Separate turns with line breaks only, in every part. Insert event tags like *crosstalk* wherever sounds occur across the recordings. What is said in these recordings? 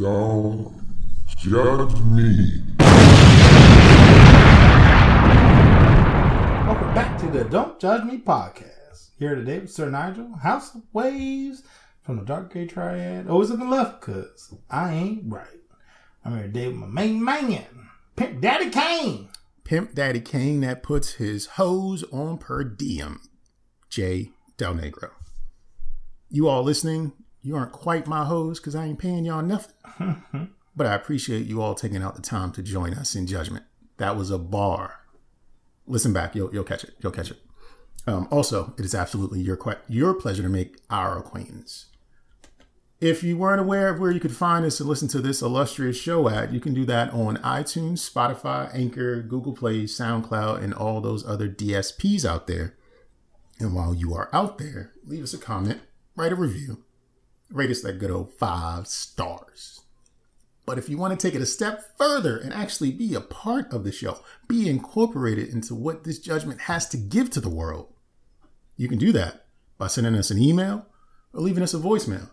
Don't judge me.
Welcome back to the Don't Judge Me podcast. Here today with Sir Nigel, House of Waves from the Dark Gray Triad. Oh, Always looking left, cause I ain't right. I'm here today with my main man, Pimp Daddy Kane.
Pimp Daddy Kane that puts his hose on per diem. Jay Del Negro. You all listening, you aren't quite my hose because I ain't paying y'all nothing. *laughs* but I appreciate you all taking out the time to join us in judgment. That was a bar. Listen back, you'll, you'll catch it. You'll catch it. Um, also, it is absolutely your your pleasure to make our acquaintance. If you weren't aware of where you could find us to listen to this illustrious show at, you can do that on iTunes, Spotify, Anchor, Google Play, SoundCloud, and all those other DSPs out there. And while you are out there, leave us a comment, write a review, rate us that good old five stars. But if you want to take it a step further and actually be a part of the show, be incorporated into what this judgment has to give to the world, you can do that by sending us an email or leaving us a voicemail.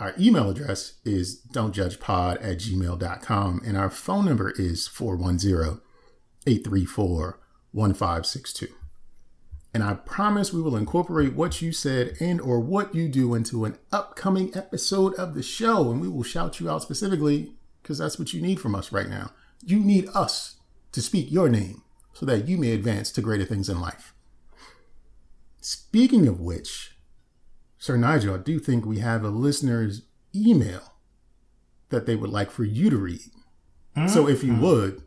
Our email address is don'tjudgepod at gmail.com and our phone number is 410 834 1562. And I promise we will incorporate what you said and or what you do into an upcoming episode of the show and we will shout you out specifically because that's what you need from us right now. You need us to speak your name so that you may advance to greater things in life. Speaking of which, Sir Nigel, I do think we have a listener's email that they would like for you to read. So if you mm-hmm. would,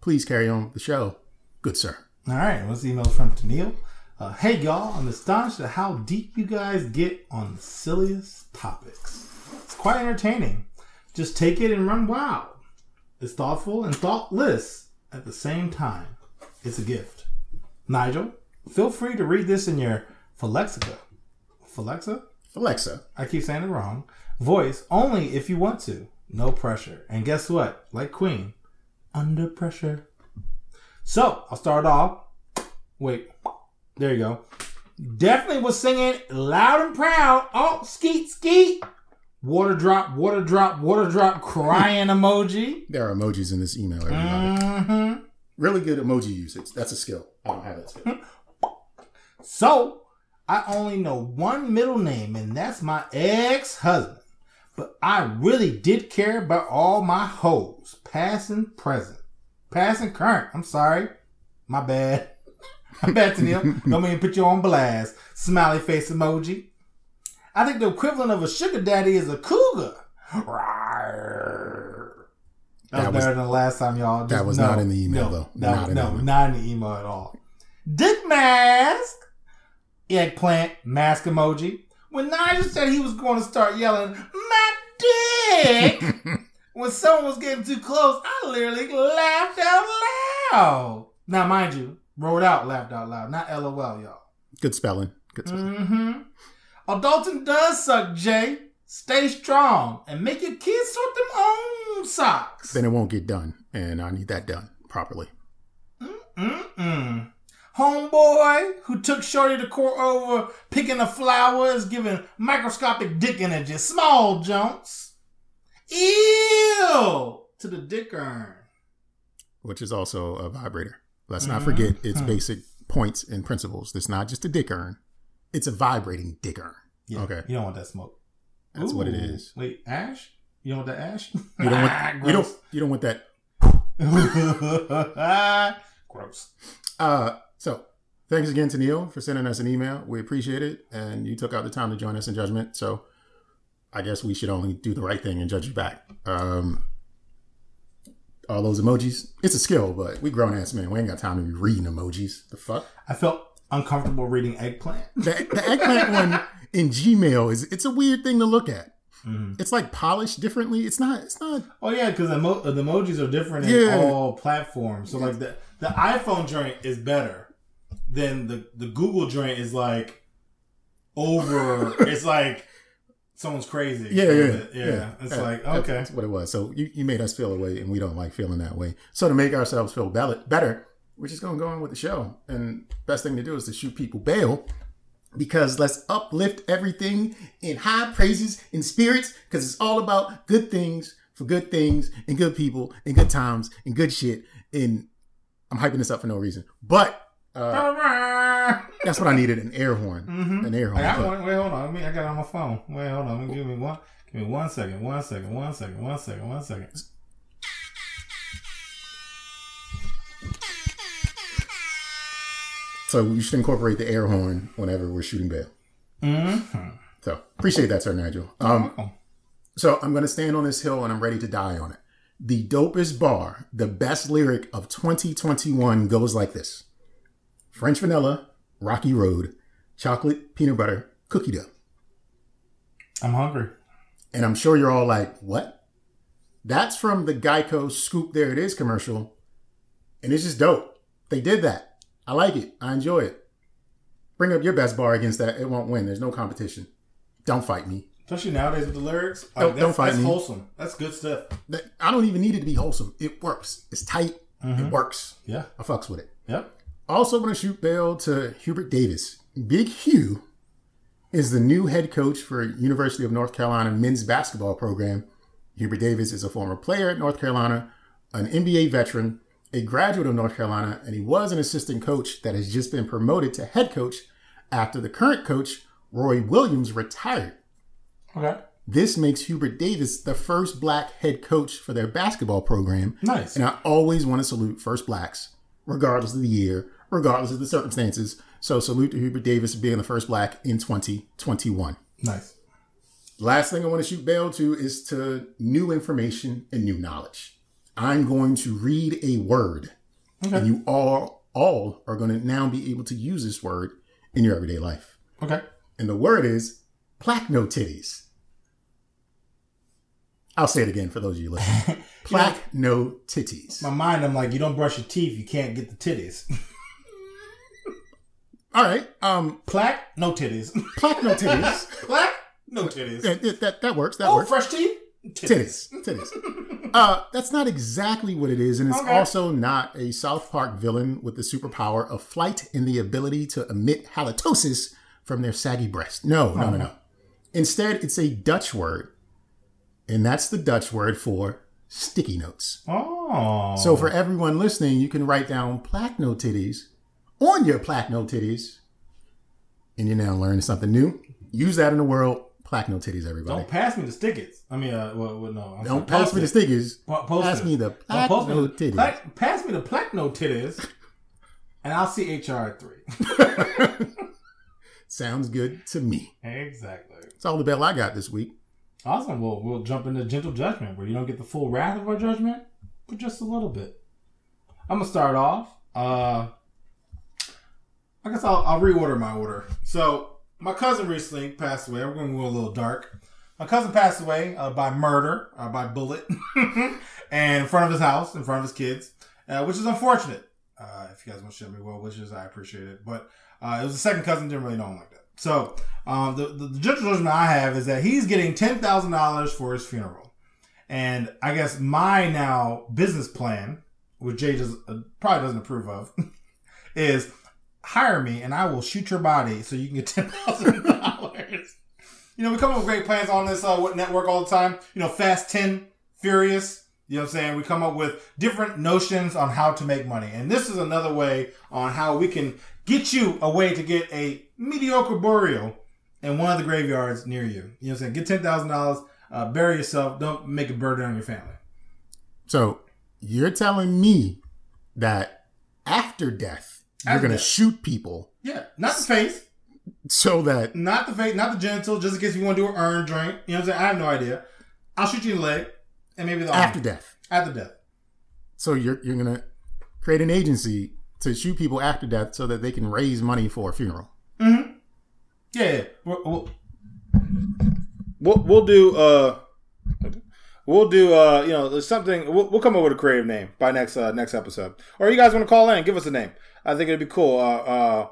please carry on with the show. Good sir.
All right, what's the email from Tennille? Uh, hey y'all, I'm astonished at how deep you guys get on the silliest topics. It's quite entertaining. Just take it and run wild. It's thoughtful and thoughtless at the same time. It's a gift. Nigel, feel free to read this in your Phalexica. Phalexa?
Alexa,
I keep saying it wrong. Voice only if you want to. No pressure. And guess what? Like Queen, under pressure. So I'll start off. Wait, there you go. Definitely was singing loud and proud. Oh, skeet, skeet. Water drop, water drop, water drop, crying *laughs* emoji.
there are emojis in this email, everybody.
hmm
Really good emoji usage. That's a skill. I don't have that skill. *laughs*
So, I only know one middle name, and that's my ex husband. But I really did care about all my hoes, past and present. Past and current. I'm sorry. My bad. Bad, Tennille. Don't mean to put you on blast. Smiley face emoji. I think the equivalent of a sugar daddy is a cougar. Rawr. That,
That
was better than the last time, y'all.
that was
no,
not in the email,
no,
though.
that
Not
was-
in the
no,
email.
not in the email at all. Dick mask, eggplant, mask emoji. When Nigel said he was going to start yelling, "My dick!" *laughs* when someone was getting too close, I literally laughed out loud. Now, mind you, wrote out, laughed out loud, not LOL, y'all.
Good spelling. Good spelling.
Mm-hmm. Adulting does suck, Jay. Stay strong and make your kids sort them own socks.
Then it won't get done, and I need that done properly.
Mm-mm-mm. Homeboy who took Shorty to court over picking a flower is giving microscopic dick images. Small Jones. Ew! To the dick urn.
Which is also a vibrator. Let's not
Mhm.
forget its
Hmm.
basic points and principles. It's not just a dick urn; it's a vibrating dick urn.
Yeah,
Okay.
You don't want that smoke.
That's what it is.
Wait, ash? You don't want that ash?
You don't want *laughs* you don't you don't want that. *laughs*
Gross.
Uh, so thanks again to Neil for sending us an email. We appreciate it, and you took out the time to join us in judgment. So I guess we should only do the right thing and judge you back. Um, all those emojis, it's a skill, but we grown ass men. We ain't got time to be reading emojis. The fuck.
I felt uncomfortable reading eggplant.
The, the eggplant one in Gmail is it's a weird thing to look at.
Mhm.
It's like polished differently. It's not. It's not.
Oh yeah, because emo- the emojis are different in all platforms. So like the the iPhone joint is better than the the Google joint is like over. it's like someone's crazy.
Yeah,
So
yeah,
yeah. It's
Yeah,
like okay,
That's what it was. So you, you made us feel a way, and we don't like feeling that way. So to make ourselves feel better, we're just gonna go on with the show. And best thing to do is to shoot people bail, because let's uplift everything in high praises and spirits, because it's all about good things for good things and good people and good times and good shit. And I'm hyping this up for no reason, but uh, that's what I needed an air horn. An air horn.
I got one. Wait, hold on. I got it on my phone. Wait, hold on. Give me one. Give me one second. One second. One second. One second. One second.
So we should incorporate the air horn whenever we're shooting bail.
Mm-hmm.
So appreciate that, Sir Nigel. Um, so I'm going to stand on this hill and I'm ready to die on it. The dopest bar, the best lyric of 2021 goes like this French vanilla, rocky road, chocolate, peanut butter, cookie dough.
I'm hungry.
And I'm sure you're all like, what? That's from the Geico Scoop There It Is commercial. And it's just dope. They did that. I like it. I enjoy it. Bring up your best bar against that. It won't win. There's no competition. Don't fight me.
Especially nowadays with the lyrics. Like,
Don't-
that's,
don't fight
that's
me.
wholesome. That's good stuff.
I don't even need it to be wholesome. It works. It's tight. It mm-hmm. works.
Yeah.
I fucks with it.
Yep.
Also, going to shoot bail to Hubert Davis. Big Hugh is the new head coach for University of North Carolina men's basketball program. Hubert Davis is a former player at North Carolina, an NBA veteran, a graduate of North Carolina, and he was an assistant coach that has just been promoted to head coach after the current coach, Roy Williams, retired.
Okay.
This makes Hubert Davis the first black head coach for their basketball program.
Nice.
And I always want to salute first blacks, regardless of the year, regardless of the circumstances. So salute to Hubert Davis being the first black in 2021.
Nice.
Last thing I want to shoot bail to is to new information and new knowledge. I'm going to read a word, and you all all are going to now be able to use this word in your everyday life.
Okay.
And the word is placno titties. I'll say it again for those of you listening. *laughs* Plaque no titties.
My mind, I'm like, you don't brush your teeth, you can't get the titties. *laughs*
All right. Um,
Plaque, no titties. *laughs*
Plaque, placno titties. *laughs*
Plaque, no titties.
Yeah, yeah, that that works. That
Oh,
works.
fresh teeth?
titties, titties. *laughs* Uh, that's not exactly what it is, and it's
Okay.
also not a South Park villain with the superpower of flight and the ability to emit halitosis from their saggy breast. No, no, no, no. Instead, it's a Dutch word, and that's the Dutch word for sticky notes.
Oh.
So for everyone listening, you can write down plaque placno titties on your placno titties, and you're now learning something new. Use that in the world. Placno titties, everybody.
don't pass me the stickers. I mean, uh, well, well, no. I'm
Don't pass me the stickers.
Pa-
Pass
it.
me the
No, post me the-
titties.
plaque- pass me the placno titties, and I'll see HR three. *laughs*
Sounds good to me.
exactly.
That's all the bell I got this week.
Awesome. Well, we'll jump into gentle judgment, where you don't get the full wrath of our judgment, but just a little bit. I'm gonna start off. Uh, I guess I'll, I'll reorder my order. So my cousin recently passed away. We're going to go a little dark. My cousin passed away uh, by murder, uh, by bullet, *laughs* and in front of his house, in front of his kids, uh, which is unfortunate. Uh, if you guys want to show me well wishes, I appreciate it. But uh, it was a second cousin, didn't really know him like that. So um, the, the, the judgment I have is that he's getting ten thousand dollars for his funeral, and I guess my now business plan, which Jay just, uh, probably doesn't approve of, *laughs* is hire me and I will shoot your body so you can get *laughs* ten thousand dollars. You know, we come up with great plans on this uh, network all the time. You know, Fast Ten, Furious. You know what I'm saying? We come up with different notions on how to make money, and this is another way on how we can get you a way to get a mediocre burial in one of the graveyards near you. You know what I'm saying? Get ten thousand dollars, uh, bury yourself. Don't make a burden on your family.
So you're telling me that after death, you're going to
death.
shoot people
Yeah, not the face.
so that
Not the face, not the genital, just in case you want to do an urn drink. You know what I'm saying? I have no idea. I'll shoot you in the leg and maybe the arm.
after death.
After death.
So you're you're going to create an agency to shoot people after death so that they can raise money for a funeral.
Mm-hmm. Yeah, yeah. We'll, we'll,
We'll we'll do uh we'll do uh you know something we'll, we'll come up with a creative name by next uh next episode. Or you guys want to call in, give us a name. I think it'd be cool. Uh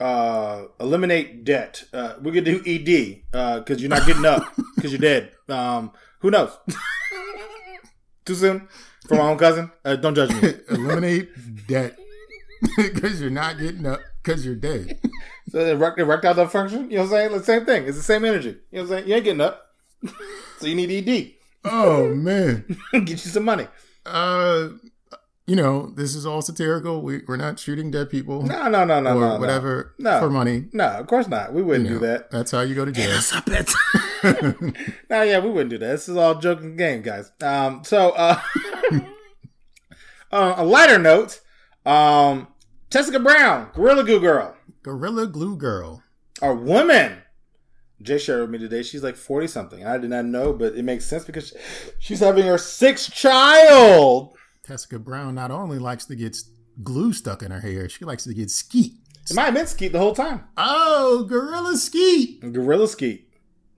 uh uh eliminate debt. Uh we could do ED uh cuz you're not getting up *laughs* cuz you're dead. Um who knows? *laughs* Too soon for my own cousin? Uh, don't judge me. *laughs*
Eliminate debt because you're not getting up because you're dead.
So erect, erectile dysfunction, you know what I'm saying? The same thing. It's the same energy. You know what I'm saying? You ain't getting up. so you need ED.
Oh man. *laughs*
Get you some money.
Uh, you know, this is all satirical. We, we're not shooting dead people
No, no, no, no, no,
whatever
No.
for money.
No, of course not. We wouldn't
You
do that.
That's how you go to jail.
Stop it. *laughs* *laughs* no, yeah, we wouldn't do that. This is all joking game, guys. Um, so uh, uh, a lighter note, um, Jessica Brown, Gorilla Goo Girl,
Gorilla Glue Girl.
are women. Jay shared with me today. She's like forty something. I did not know, but it makes sense because she's having her sixth child.
Tessica Brown not only likes to get glue stuck in her hair, she likes to get skeet.
It might have been Skeet the whole time.
Oh, Gorilla Skeet.
Gorilla Skeet.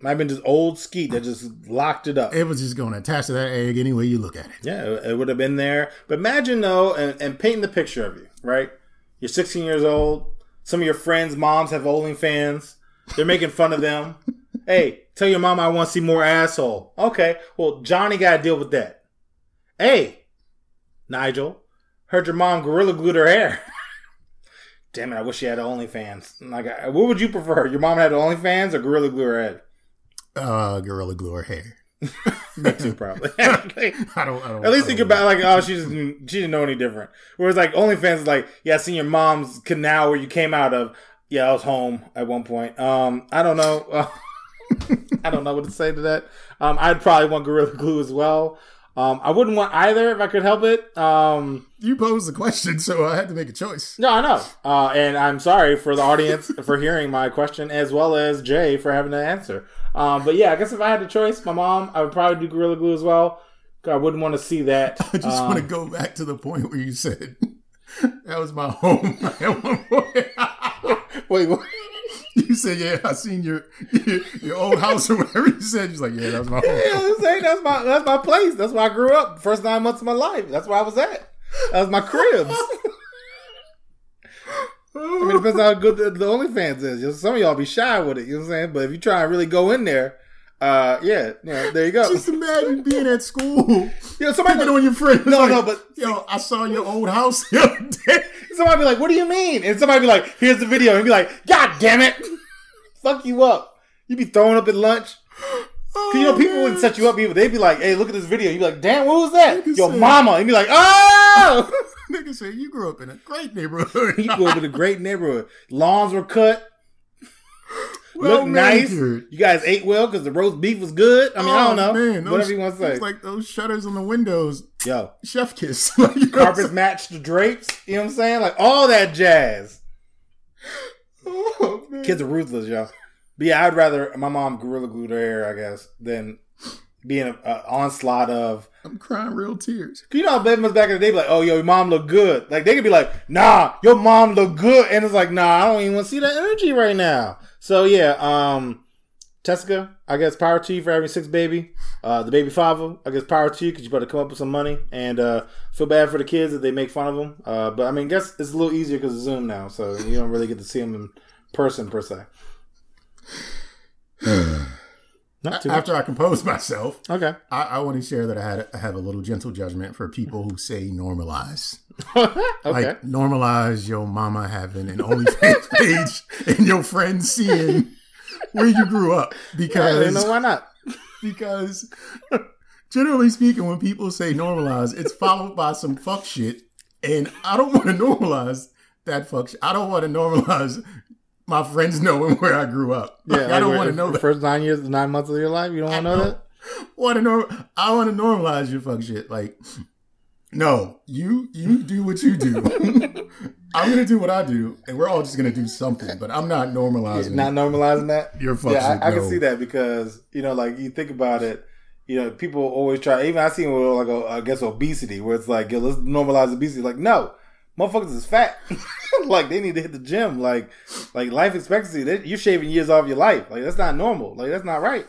Might have been just old Skeet that just locked it up.
It was just going to attach to that egg any way you look at it.
Yeah, it would have been there. But imagine though, and, and painting the picture of you, right? You're 16 years old. Some of your friends' moms have OnlyFans. They're making fun of them. Hey, tell your mom I want to see more asshole. Okay, well Johnny got to deal with that. Hey, Nigel, heard your mom gorilla glued her hair. *laughs* Damn it! I wish she had OnlyFans. Like, what would you prefer? Your mom had OnlyFans or gorilla glue her head?
Uh, Gorilla Glue her hair. *laughs*
Me too, probably. *laughs*
I don't. I don't.
At least think about like, oh, she just she didn't know any different. Whereas like OnlyFans is like, yeah, I seen your mom's canal where you came out of. Yeah, I was home at one point. Um, I don't know. *laughs* I don't know what to say to that. Um, I'd probably want Gorilla Glue as well. Um, I wouldn't want either if I could help it. Um,
You posed the question, so I had to make a choice.
no, I know. Uh, and I'm sorry for the audience *laughs* for hearing my question as well as Jay for having to answer. Um, but yeah, I guess if I had the choice, my mom, I would probably do Gorilla Glue as well. I wouldn't want to see that. *laughs*
I just
Um,
want to go back to the point where you said that was my home at one point.
Wait, what? *laughs*
you said, "Yeah, I seen your, your your old house or whatever." You said, "She's like, yeah, that was my home."
Yeah, saying that's my that's my place. That's where I grew up. First nine months of my life. That's where I was at. That was my cribs. I mean, it depends on how good the, the OnlyFans is. Some of y'all be shy with it. You know what I'm saying? But if you try and really go in there, uh, yeah, know, there you go.
Just imagine being at school, *laughs*
You know, somebody
picking on your friend.
No,
like,
no, but-
yo, I saw your old house the other day. *laughs*
somebody be like, "What do you mean?" And somebody be like, "Here's the video," and be like, "God damn it, *laughs* fuck you up." You'd be throwing up at lunch. 'Cause, you know, people
Oh,
wouldn't set you up. People, they'd be like, "Hey, look at this video." You'd be like, "Damn, what was that?"
Nigga
Your
said-
mama. And be like, "Oh."
Nigga said you grew up in a great neighborhood.
You grew up in a great neighborhood. Lawns were cut.
Well
looked nice. You guys ate well because the roast beef was good. I mean, I
Oh,
don't know.
man, those-
Whatever you want to say.
It's like those shutters on the windows.
Yo,
Chef kiss. *laughs* Like, you know
carpets matched the drapes. You know what I'm saying? Like all that jazz. *laughs*
Oh, man.
Kids are ruthless, yo. But yeah, I'd rather my mom gorilla glued her hair, I guess, than being an onslaught of.
I'm crying real tears.
You know how babies back in the day be like, oh, yo, your mom look good. Like they could be like, nah, your mom look good, and it's like, nah, I don't even want to see that energy right now. So yeah, um, Tessica, I guess power to you for having six baby. Uh, the baby father, I guess power to you because you better come up with some money and uh, feel bad for the kids that they make fun of them. Uh, but I mean, I guess it's a little easier because of Zoom now, so you don't really get to see them in person per se. *sighs* *sighs* *sighs* Not too much.
After I compose myself,
Okay.
I, I want to share that I had I have a little gentle judgment for people who say normalize. *laughs*
okay.
Like normalize your mama having an OnlyFans *laughs* page and your friends seeing where you grew up
Yeah,
because
know why not? *laughs*
because generally speaking, when people say normalize, it's followed by some fuck shit, and I don't want to normalize that fuck shit. I don't want to normalize my friends *laughs* knowing where I grew up.
Yeah,
Like, I don't want to know the
first nine years, nine months of your life. You don't want to know
know.
that.
Want to know? I *laughs* want to normalize your fuck shit. Like, no, you you do what you do. *laughs* I'm gonna do what I do, and we're all just gonna do something. But I'm not normalizing
Not normalizing that.
your fuck
yeah,
shit.
I, I can
no.
see that because you know, like you think about it. You know, people always try. Even I see it with like, a, I guess, obesity, where it's like, yo, let's normalize obesity. Like, no, motherfuckers is fat. *laughs* like, they need to hit the gym. Like, like life expectancy, they, you're shaving years off your life. Like, that's not normal. Like, that's not right.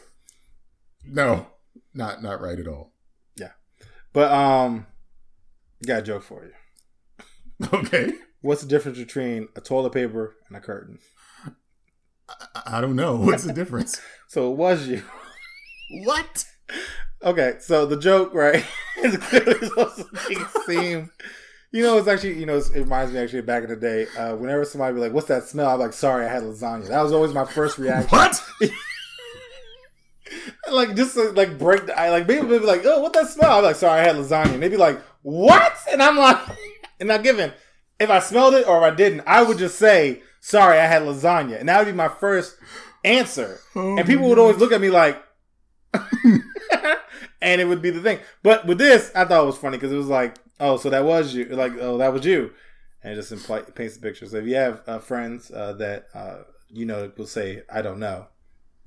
No, not not right at all.
Yeah, but um, got a joke for you. *laughs*
Okay,
What's the difference between a toilet paper and a curtain?
I, I don't know. *laughs* What's the difference?
So it was you.
what?
Okay, so the joke, right, is clearly supposed to make it seem. You know, it's actually, you know, it reminds me actually back in the day. Uh, whenever somebody be like, "What's that smell?" I'm like, "Sorry, I had lasagna." That was always my first reaction.
What? *laughs*
like just like break the I like people be like, oh, what that smell? I'm like, sorry, I had lasagna. And they'd be like, what? And I'm like, *laughs* and now given if I smelled it or if I didn't, I would just say, sorry, I had lasagna, and that would be my first answer.
Oh
and people would always look at me like, *laughs* and it would be the thing. But with this, I thought it was funny because it was like, oh, so that was you, like, oh, that was you, and it just impli- paints the picture. So if you have uh, friends uh, that uh, you know will say, I don't know,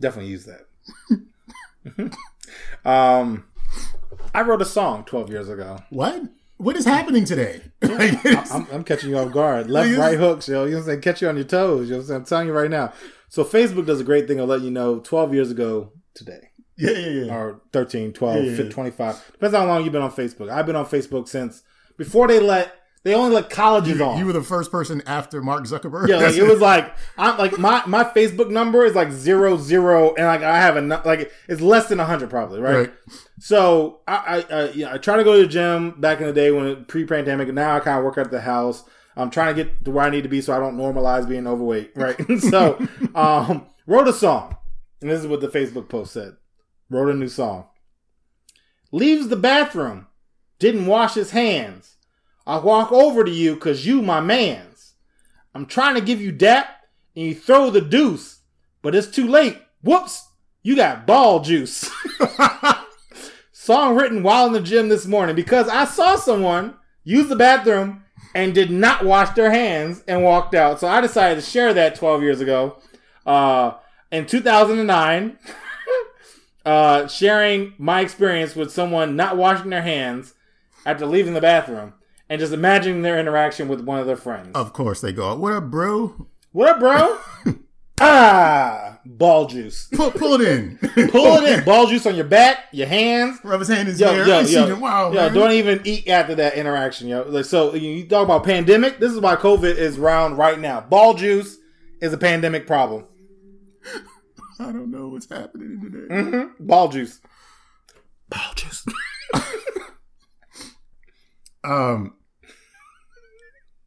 definitely use that. *laughs* um, I wrote a song 12 years ago.
What? What is happening today? *laughs* Like,
I'm, I'm catching you off guard. Left,
Like,
right hooks, yo. You know what I'm saying? Catch you on your toes. You know what I'm saying? I'm telling you right now. So Facebook does a great thing of letting you know 12 years ago today.
Yeah, yeah, yeah.
Or 13, 12,
Yeah, yeah,
15,
yeah.
25. Depends how long you've been on Facebook. I've been on Facebook since before they let, they only let colleges on.
You were the first person after Mark Zuckerberg.
Yeah, like it *laughs* was like I'm like my my Facebook number is like zero zero, and like I have a like it's less than hundred probably, right?
right.
So I I, I, yeah, I try to go to the gym back in the day when pre pandemic. Now I kind of work out at the house. I'm trying to get to where I need to be so I don't normalize being overweight, right? *laughs* so *laughs* um, wrote a song, and this is what the Facebook post said. Wrote a new song. Leaves the bathroom, didn't wash his hands. I walk over to you cause you my mans. I'm trying to give you dap, and you throw the deuce, but it's too late. Whoops, you got ball juice. *laughs* Song written while in the gym this morning because I saw someone use the bathroom and did not wash their hands and walked out. So I decided to share that 12 years ago. Uh, in 2009, *laughs* uh, sharing my experience with someone not washing their hands after leaving the bathroom and just imagining their interaction with one of their friends.
Of course they go. What up, bro?
What up, bro? *laughs* ah, ball juice.
Pull, pull it in. *laughs*
Pull it in. Ball juice on your back, your hands.
Rub his hand in his
Yo,
hair.
yo, yo,
it. Wow,
yo, don't even eat after that interaction, yo. Like, so you, you talk about pandemic. This is why COVID is around right now. Ball juice is a pandemic problem.
I don't know what's happening today.
Mm-hmm. Ball juice. Ball juice. *laughs*
Um,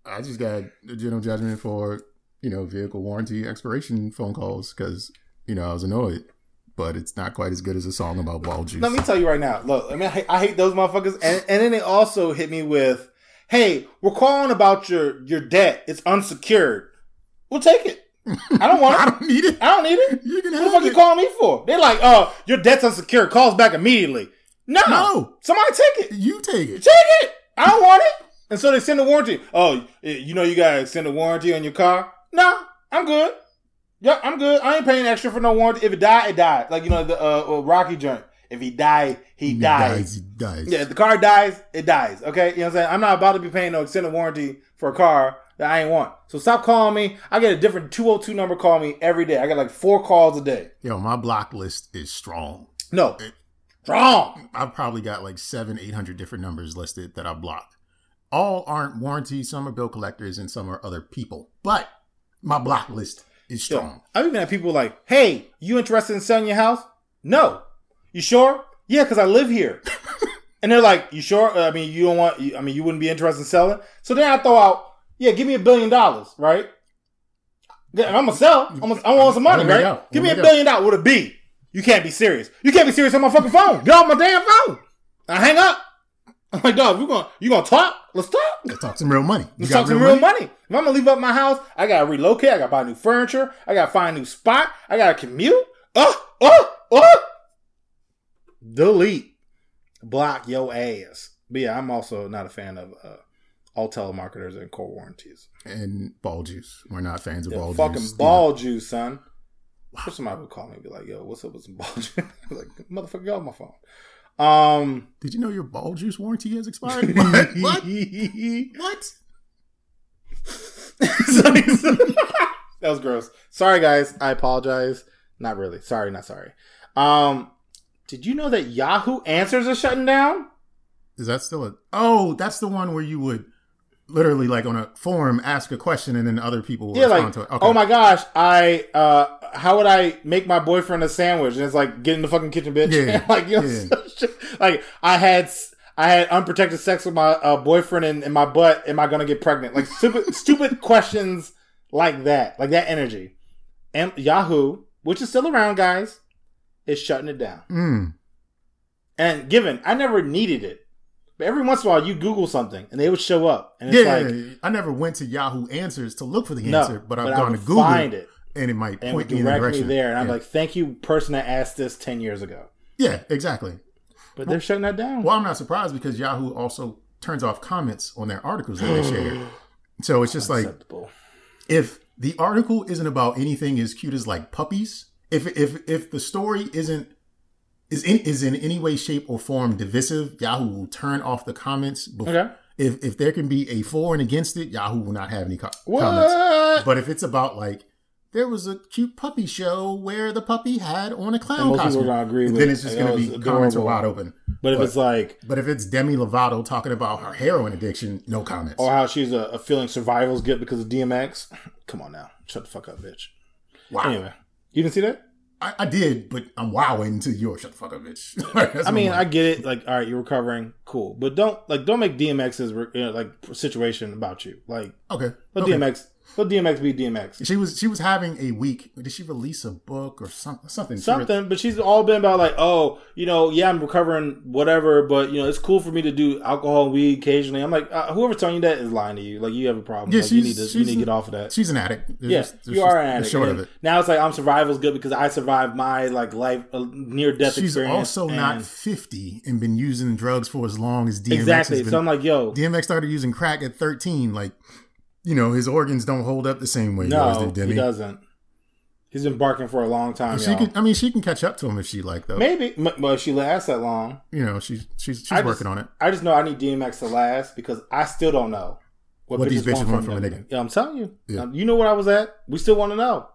I just got a general judgment for you know vehicle warranty expiration phone calls because you know I was annoyed, but it's not quite as good as a song about ball juice.
Let me tell you right now. Look, I mean, I hate, I hate those motherfuckers, and, and then they also hit me with, "Hey, we're calling about your your debt. It's unsecured. We'll take it. I don't want *laughs* it.
I don't need it.
I don't need it.
You can
What the fuck you calling me for? They're like, uh, your debt's unsecured. Calls back immediately." No,
No.
somebody take it.
You take it.
Take it. I don't want it. And so they send a warranty. Oh, you know you gotta extend a warranty on your car? No, I'm good. Yeah, I'm good. I ain't paying extra for no warranty. If it die, it died. Like you know the uh, uh, Rocky joint. If he die, he,
He
dies.
dies. He dies.
Yeah, if the car dies, it dies. Okay, you know what I'm saying? I'm not about to be paying no extended warranty for a car that I ain't want. So stop calling me. I get a different 202 number call me every day. I get like four calls a day.
Yo, my block list is strong.
No, strong.
I've probably got like seven, eight hundred different numbers listed that I've blocked. All aren't warranties. Some are bill collectors, and some are other people. But my block list is
Yo,
strong.
I've even had people like, "Hey, you interested in selling your house?" No. You sure? Yeah, because I live here. *laughs* and they're like, "You sure? I mean, you don't want? I mean, you wouldn't be interested in selling?" So then I throw out, "Yeah, give me a billion dollars, right?" And I'm gonna sell. I'm gonna, I want some money, right?
out.
Give me a billion dollars with a B. You can't be serious. You can't be serious on my fucking phone. Get off my damn phone. I hang up. I'm like, dog, you gonna you gonna talk? Let's talk.
Let's talk some real money. You
Let's
got
talk some real money. If I'm gonna leave up my house, I gotta relocate. I gotta buy new furniture. I gotta find a new spot. I gotta commute. Oh, oh, oh. Delete. Block your ass. But yeah, I'm also not a fan of uh, all telemarketers and core warranties.
And ball juice. We're not fans of
Yeah,
ball
fucking
juice.
Fucking ball juice, son. Or somebody would call me and be like, yo, what's up with some ball *laughs* juice? Like, motherfucker, get off my phone. Um,
Did you know your ball juice warranty has expired? *laughs* what? What? *laughs* What?
that was gross. Sorry, guys. I apologize. Not really. Sorry, not sorry. Um, did you know that Yahoo Answers are shutting down?
Is that still a? Oh, that's the one where you would literally like on a forum ask a question and then other people will
Yeah,
respond
like,
to it. Okay.
oh my gosh, I uh, how would I make my boyfriend a sandwich? And it's like, get in the fucking kitchen, bitch.
Yeah, *laughs*
like, you know,
yeah. *laughs*
like I had. I had unprotected sex with my uh, boyfriend in, in my butt. Am I gonna get pregnant? Like stupid, *laughs* stupid questions like that, like that energy. And Yahoo, which is still around, guys, is shutting it down.
Mm.
And given, I never needed it. But every once in a while, you Google something and they would show up. And it's
Yeah,
like,
I never went to Yahoo Answers to look for the
no.
answer, but I've
I
gone to Google
find it.
and it might
And
point me in the direction.
there. And I'm like, thank you, person that asked this 10 years ago.
yeah, exactly.
But they're shutting that down.
Well, I'm not surprised because Yahoo also turns off comments on their articles that they share. *gasps* So it's just like if the article isn't about anything as cute as like puppies, if if if the story isn't is in is in any way, shape, or form divisive, Yahoo will turn off the comments. Before,
Okay.
If if there can be a for and against it, Yahoo will not have any co-
What?
comments. But if it's about like there was a cute puppy show where the puppy had on a clown
most
costume,
gonna agree with
then it's just going to be
it's
comments are wide open.
But if
But-
it's like,
But if it's Demi Lovato talking about her heroin addiction, no comments.
or how she's a, a feeling survival's good because of DMX, *clears throat* come on now. Shut the fuck up, bitch.
wow.
Anyway, you didn't see that?
I, I did, but I'm wowing to your oh, shut the fuck up, bitch. *laughs*
I mean,
what
I get it. Like, all right, you're recovering, cool, but don't like don't make DMX's you know, like situation about you. Like,
like. okay.
let
okay.
DMX let DMX be DMX.
She was she was having a week. Did she release a book or something? Something. She re-
but she's all been about like, oh, you know, yeah, I'm recovering, whatever, but you know, it's cool for me to do alcohol and weed occasionally. I'm like, uh, whoever's telling you that is lying to you. Like, you have a problem.
Yeah,
like, you need to you need to get off of that.
she's an addict.
Yes,
there's
you are an addict.
Short
And
of it.
Now it's like I'm survival's good because I survived my like life uh, near death
She's also not 50 and been using drugs for as long as DMX
exactly.
has been.
So I'm like, yo,
DMX started using crack at 13. Like, you know, his organs don't hold up the same way
no,
did,
he doesn't. He's been barking for a long time.
She
y'all.
can, I mean, she can catch up to him if she like, though.
Maybe, if she lasts that long.
You know, she's she's she's
I just-
working on it.
I just know I need DMX to last because I still don't know
What these bitches want from a nigga.
Yeah, I'm telling you.
Yeah.
Um, you know where I was at. We still want to know.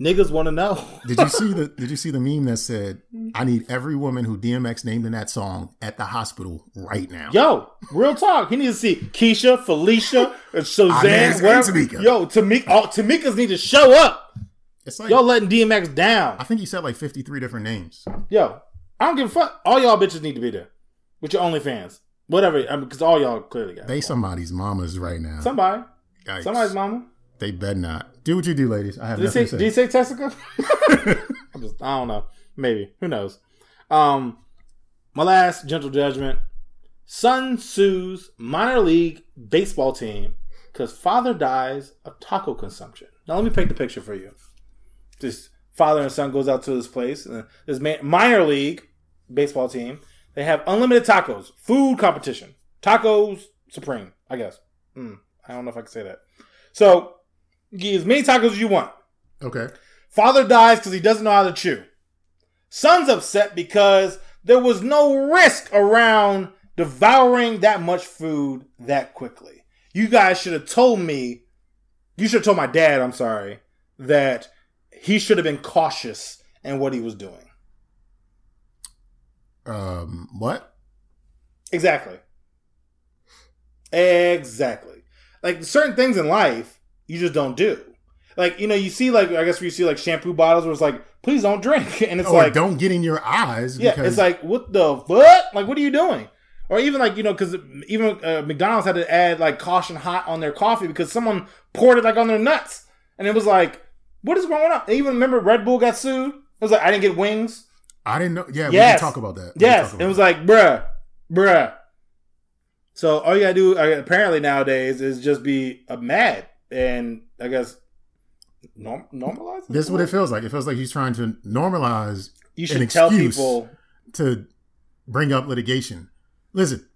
Niggas want to know. *laughs*
Did you see the *laughs* Did you see the meme that said, "I need every woman who DMX named in that song at the hospital right now"?
Yo, real talk. He needs to see Keisha, Felicia, and *laughs* Suzanne.
Tamika.
Yo, Tamika. Oh, Tamikas need to show up.
It's like
Y'all letting DMX down.
I think he said like fifty three different names.
Yo, I don't give a fuck. All y'all bitches need to be there with your OnlyFans. Whatever, because all y'all clearly got
They somebody's mamas right now.
somebody,
Yikes.
somebody's mama.
They bet not do what you do, ladies. I have
Did
nothing
say?
to
Did
say.
he say Tessica? *laughs* *laughs* I'm just. I don't know. Maybe. Who knows? Um, my last gentle judgment. Son sues minor league baseball team because father dies of taco consumption. Now let me paint the picture for you. This father and son goes out to this place. And this man, minor league baseball team. They have unlimited tacos, food competition, tacos supreme. I guess. Mm, I don't know if I can say that. So, you get as many tacos as you want.
Okay.
Father dies because he doesn't know how to chew. Son's upset because there was no risk around devouring that much food that quickly. You guys should have told me, you should have told my dad, I'm sorry, that he should have been cautious in what he was doing.
Um. What?
Exactly. Exactly. Like certain things in life, you just don't do. Like, you know, you see, like, I guess you see, like, shampoo bottles where it's like, please don't drink. *laughs* And it's
or
like,
don't get in your eyes.
Yeah,
because
it's like what the fuck? Like, what are you doing? Or even like you know, because even uh, McDonald's had to add like caution hot on their coffee because someone poured it like on their nuts, and it was like, what is going on? Even remember Red Bull got sued. It was like I didn't get wings.
I didn't know. Yeah, we
Yes.
can talk about that. We
Yes,
talk
it
about
was like bruh, bruh. So all you gotta do uh, apparently nowadays is just be uh, mad and I guess norm- normalize.
This is what it feels like. It feels like he's trying to normalize
You should tell people.
to bring up litigation. Listen,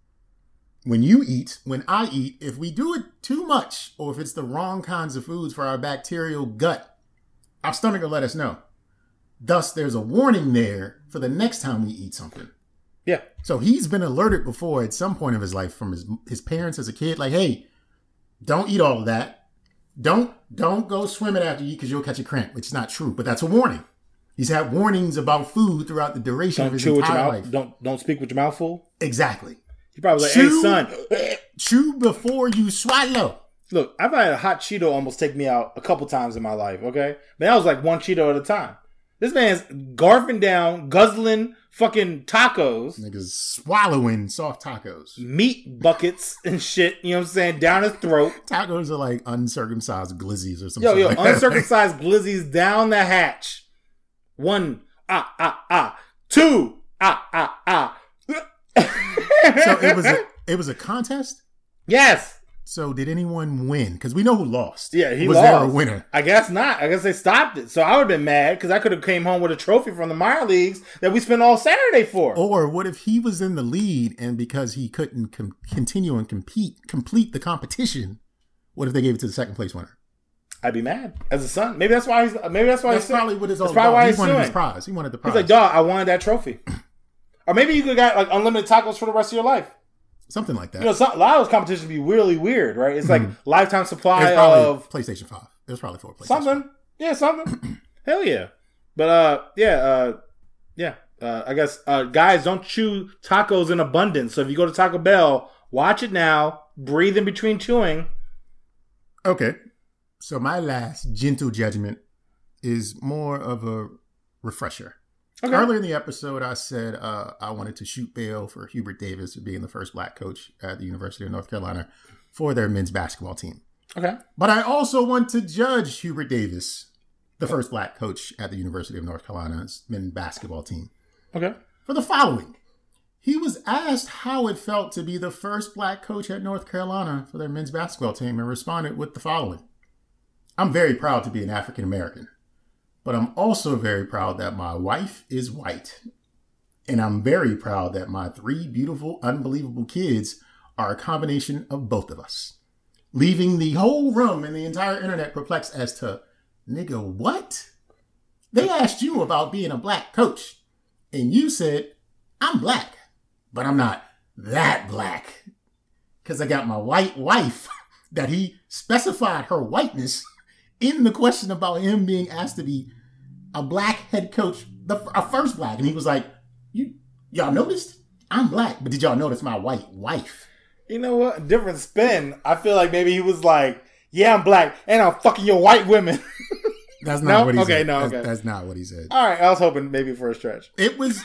when you eat, when I eat, if we do it too much or if it's the wrong kinds of foods for our bacterial gut, our stomach will let us know. Thus, there's a warning there for the next time we eat something.
Yeah,
So he's been alerted before at some point of his life from his his parents as a kid, like, hey, don't eat all of that. Don't don't go swimming after you because you'll catch a cramp, which is not true, but that's a warning. He's had warnings about food throughout the duration of
don't
his
chew with your
entire life.
Don't don't speak with your mouth full.
Exactly.
He probably like,
Chew-
hey son, *clears throat*
Chew before you swallow.
look, I've had a hot Cheeto almost take me out a couple times in my life. Okay, but that was like one Cheeto at a time. This man's garfing down, guzzling fucking tacos,
Niggas swallowing soft tacos.
meat buckets and shit. You know what I'm saying? Down his throat.
Tacos are like uncircumcised glizzies or something.
Yo, yo,
like that.
uncircumcised glizzies down the hatch. One ah, ah, ah. Two, ah, ah, ah.
So it was a, it was a contest.
yes.
So did anyone win? Because we know who lost.
Yeah, he
was
lost.
there a winner?
I guess not. I guess they stopped it. So I would have been mad because I could have came home with a trophy from the minor leagues that we spent all Saturday for.
Or what if he was in the lead and because he couldn't com- continue and compete complete the competition, what if they gave it to the second place winner?
I'd be mad as a son. Maybe that's why he's. Maybe that's why
That's
he's
probably what it's all
That's
about.
why
he
he's
wanted his prize. He wanted the prize.
He's like, dog, I wanted that trophy. *clears throat* or maybe you could got like unlimited tacos for the rest of your life.
Something like that.
You know, some, a lot of those competitions be really weird, right? It's like lifetime
it was
supply of
PlayStation Five. It was probably for PlayStation.
something. Yeah, something. *clears throat* Hell yeah. But uh, yeah, uh, yeah. Uh, I guess uh, guys don't chew tacos in abundance. So if you go to Taco Bell, watch it now. Breathe in between chewing.
Okay. So my last gentle judgment is more of a refresher.
Okay.
Earlier in the episode, I said uh, I wanted to shoot bail for Hubert Davis for being the first black coach at the University of North Carolina for their men's basketball team.
Okay.
But I also want to judge Hubert Davis, the first black coach at the University of North Carolina's men's basketball team,
Okay.
for the following. He was asked how it felt to be the first black coach at North Carolina for their men's basketball team and responded with the following I'm very proud to be an African American, but I'm also very proud that my wife is white. And I'm very proud that my three beautiful, unbelievable kids are a combination of both of us. Leaving the whole room and the entire internet perplexed as to, nigga, what? They asked you about being a black coach, and you said, I'm black, but I'm not that black. Because I got my white wife *laughs* that he specified her whiteness in the question about him being asked to be a black head coach, the a first black, and he was like, "You y'all noticed? I'm black, but did y'all notice my white wife?"
You know what? Different spin. I feel like maybe he was like, "Yeah, I'm black, and I'm fucking your white women." *laughs*
That's
No?
not what he
Okay,
said.
no,
that's,
okay.
that's not what he said.
All right, I was hoping maybe for a stretch.
It was,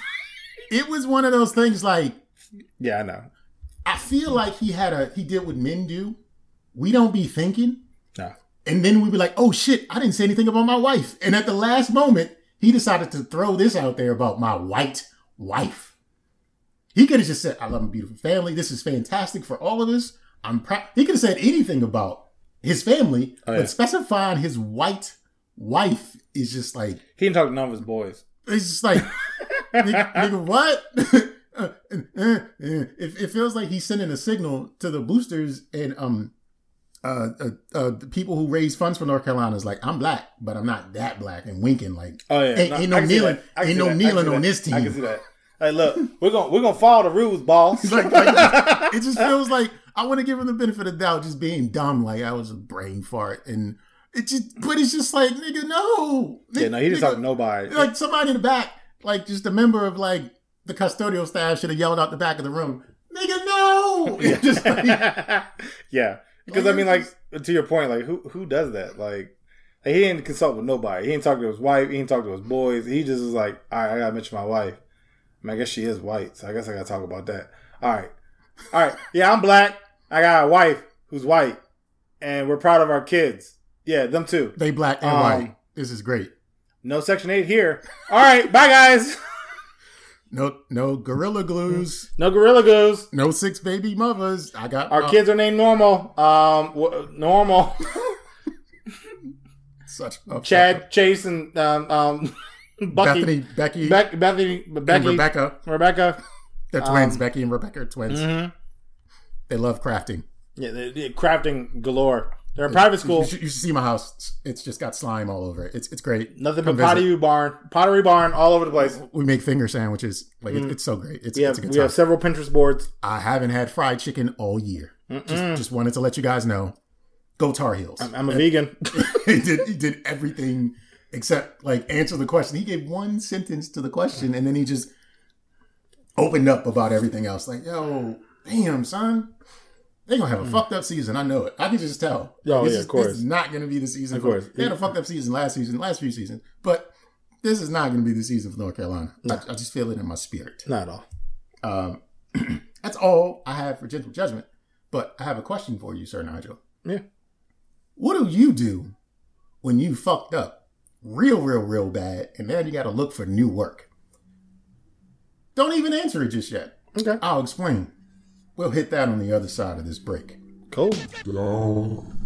it was one of those things like
Yeah, I know.
I feel like he had a he did what men do. We don't be thinking,
No.
And then we'd be like, "Oh shit, I didn't say anything about my wife." And at the last moment, he decided to throw this out there about my white wife. He could have just said, "I love my beautiful family. This is fantastic for all of us." I'm proud. He could have said anything about his family,
Oh, yeah.
but specifying his white wife is just like
He didn't talk to none of his boys.
it's just like, *laughs* nigga, nigga, what? *laughs* Uh, uh, uh, it, it feels like he's sending a signal to the boosters and um, uh, uh, uh, the people who raise funds for North Carolina is like, I'm black, but I'm not that black, and winking like,
Oh yeah,
ain't, ain't no
can see
kneeling,
that. I can
ain't no
that.
Kneeling on
that.
this
I can see
team.
that. Hey, look, *laughs* we're gonna we're gonna follow the rules, boss.
Like, like, *laughs* it just feels like I want to give him the benefit of the doubt, just being dumb, like I was a brain fart, and it just, but it's just like, nigga, no,
yeah, no, he didn't
Nigga,
talk to nobody.
like somebody in the back, like just a member of like the custodial staff should have yelled out the back of the room, nigga, no. *laughs* Just like,
yeah, because I mean, like to your point, like who who does that? Like, he didn't consult with nobody. He didn't talk to his wife. He didn't talk to his boys. He just was like, all right, I gotta mention my wife. I, mean, I guess she is white, so I guess I gotta talk about that. All right, all right. *laughs* Yeah, I'm black. I got a wife who's white, and we're proud of our kids. Yeah, them too.
they black and
Um,
white. This is great.
No Section Eight here. All right, bye guys. *laughs*
No, no gorilla glues.
No Gorilla Goose.
No six baby mothers. I got
Our
uh,
kids are named Normal. Um, w- Normal.
Such a
Chad, Chase, and um, um, *laughs* Bucky.
Bethany, Becky,
Beck, Bethany,
and
Becky,
Rebecca.
Rebecca.
They're twins.
Um,
Becky and Rebecca are twins.
Mhm.
They love crafting.
Yeah, they, they crafting galore. They're a private school.
You should, you should see my house. It's- just got slime all over it. It's it's great.
Nothing
Come
but
visit.
pottery barn, pottery barn, all over the place.
We make finger sandwiches. Like it, mm. it's so great. It's,
We have
it's a good
we
time.
have several Pinterest boards.
I haven't had fried chicken all year. Just, just wanted to let you guys know. Go Tar Heels.
I'm a vegan. *laughs*
he did he did everything except like answer the question. He gave one sentence to the question and then he just opened up about everything else. Like, yo, damn, son. They're gonna have a fucked up season. I know it. I can just tell.
Oh,
This
yeah,
is-
of course.
This is not gonna be the season.
Of
for-
course.
They had a fucked up season last season, last few seasons. But this is not gonna be the season for North Carolina. I, I just feel it in my spirit.
Not at all.
Um, *clears throat* that's all I have for gentle judgment. But I have a question for you, Sir Nigel.
Yeah.
What do you do when you fucked up real, real, real bad, and then you got to look for new work. Don't even answer it just yet.
Okay.
I'll explain. We'll hit that on the other side of this break.
Cool.
Don't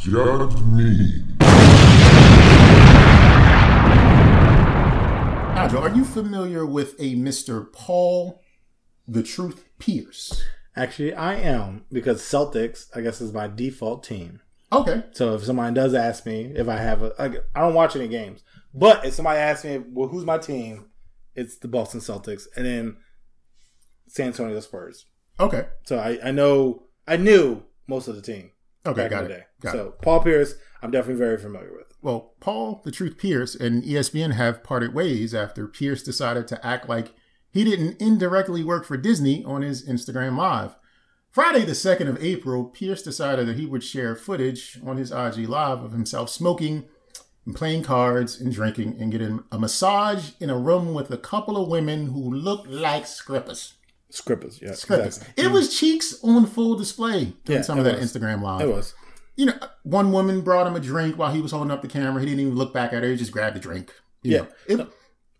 judge me.
Nigel, are you familiar with a Mr. Paul the Truth Pierce?
Actually, I am because Celtics, I guess, is my default team.
Okay.
So if somebody does ask me if I have a, like, I don't watch any games, but if somebody asks me, well, who's my team? It's the Boston Celtics, and then San Antonio Spurs.
Okay.
So I, I know, I knew most of the team
Okay, got it. Got
so
it.
Paul Pierce, I'm definitely very familiar with.
Well, Paul the Truth Pierce and ESPN have parted ways after Pierce decided to act like he didn't indirectly work for Disney on his Instagram Live. Friday, the 2nd of April, Pierce decided that he would share footage on his IG Live of himself smoking and playing cards and drinking and getting a massage in a room with a couple of women who looked like scrippers.
Scrippers, yeah,
Scrippers.
exactly.
It was cheeks on full display during
Yeah,
some of that
was.
Instagram Live
It was.
you know, one woman brought him a drink while he was holding up the camera. He didn't even look back at her. He just grabbed the drink. You
Yeah.
know, it,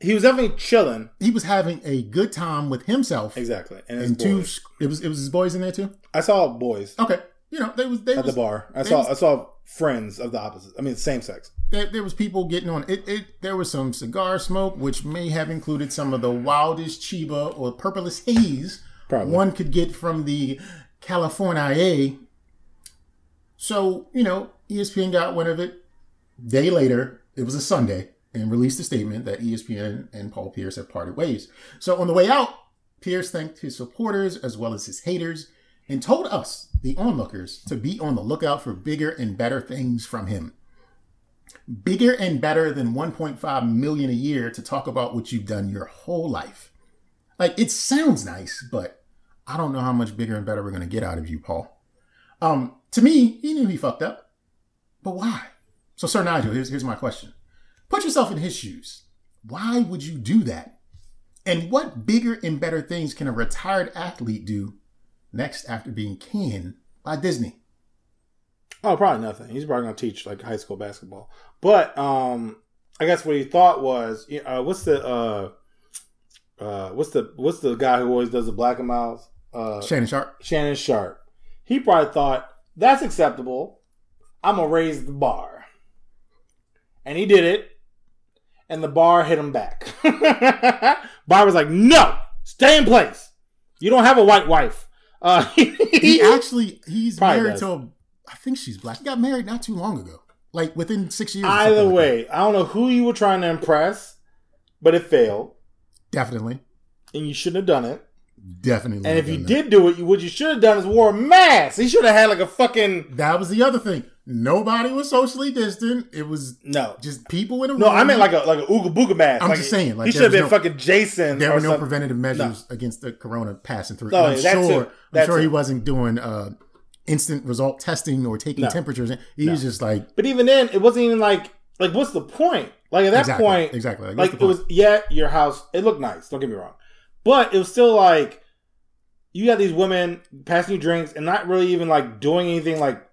He was definitely chilling.
he was having a good time with himself
Exactly, and
and two. It was it was his boys in there too.
I saw boys
Okay, you know they was they
at the bar. I saw
was-
I saw friends of the opposite. I mean, same sex.
there, there was people getting on it, it. There was some cigar smoke, which may have included some of the wildest chiba or purplest haze
Probably.
one could get from the California. So you know, ESPN got one of it. Day later, it was a Sunday, and released a statement that ESPN and Paul Pierce have parted ways. So on the way out, Pierce thanked his supporters as well as his haters and told us, the onlookers, to be on the lookout for bigger and better things from him. Bigger and better than 1.5 million a year to talk about what you've done your whole life. Like it sounds nice, but I don't know how much bigger and better we're gonna get out of you, Paul. Um, to me, he knew he fucked up, but why? So, Sir Nigel, here's here's my question: Put yourself in his shoes. Why would you do that? And what bigger and better things can a retired athlete do next after being canned by Disney?
Oh, probably nothing. He's probably gonna teach like high school basketball. But um, I guess what he thought was, you know, uh, what's the uh, uh, what's the what's the guy who always does the Black and Milds? Uh,
Shannon Sharpe.
Shannon Sharpe. He probably thought that's acceptable. I'm gonna raise the bar, and he did it, and the bar hit him back. *laughs* bar was like, "No, stay in place. You don't have a white wife." Uh,
He *laughs* actually he's married
does.
to a, I think she's black. He got married not too long ago. Like within six years.
Either
something like
way, I don't know who you were trying to impress, but it failed.
Definitely.
and you shouldn't have done it.
Definitely.
And if you
that.
did do it, you, what you should have done is wore a mask. He should have had like a fucking
That was the other thing. Nobody was socially distant. It was
no.
just people in a room. No.
I meant like a like a ooga booga mask.
I'm
like
just saying, like,
he should have been
no-
fucking Jason.
there were no
something.
preventative measures against the corona passing through. And I'm sure. I'm sure he wasn't doing uh, instant result testing or taking
No.
temperatures. He was just like
But even then, it wasn't even like like what's the point? Like at that
exactly,
point,
exactly. Like,
like it was yeah, your house. It looked nice. Don't get me wrong, but it was still like you got these women passing you drinks and not really even like doing anything. Like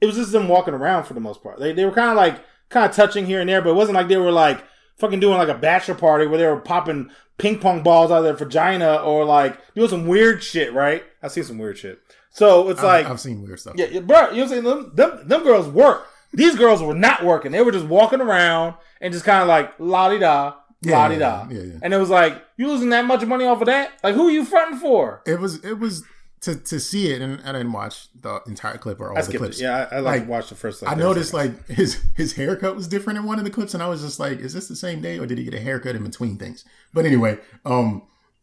it was just them walking around for the most part. They they were kind of like kind of touching here and there, but it wasn't like they were like fucking doing like a bachelor party where they were popping ping pong balls out of their vagina or like doing some weird shit. Right? I've seen some weird shit. So it's
I've,
like
I've seen weird stuff.
yeah, yeah, bro, you know what I'm saying? Them, them, them girls work. These girls were not working. They were just walking around and just kind of like la di da,
Yeah,
la di da.
yeah, yeah.
And it was like, you losing that much money off of that? Like, who are you fronting for?
It was it was to to see it, and I didn't watch the entire clip or all
I
the clips.
it. Yeah, I, I like,
Like,
watched the first.
I noticed like his his haircut was different in one of the clips, and I was just like, "Is this the same day, or did he get a haircut in between things?" But anyway, um,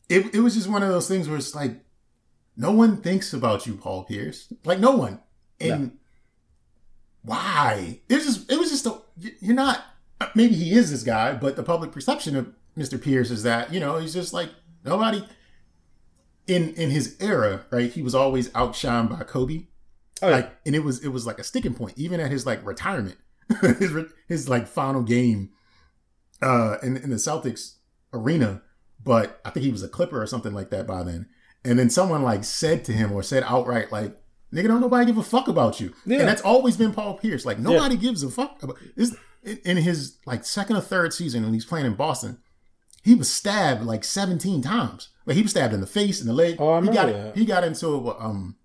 it it was just one of those things where it's like, no one thinks about you, Paul Pierce, like no one, and why? It was just it was just a, you're not. Maybe he is this guy, but the public perception of Mr. Pierce is that you know he's just like nobody. In in his era, right, he was always outshined by Kobe.
Oh, yeah.
like and it was it was like a sticking point even at his like retirement *laughs* his re- his like final game uh in, in the celtics arena. But i think he was a clipper or something like that by then. And then someone like said to him or said outright like nigga don't nobody give a fuck about you.
Yeah.
and that's always been paul pierce. Like nobody gives a fuck about this in, in his like second or third season when he's playing in Boston, he was stabbed like 17 times. Like he was stabbed in the face and the leg.
Oh, I
he got
that.
he got into um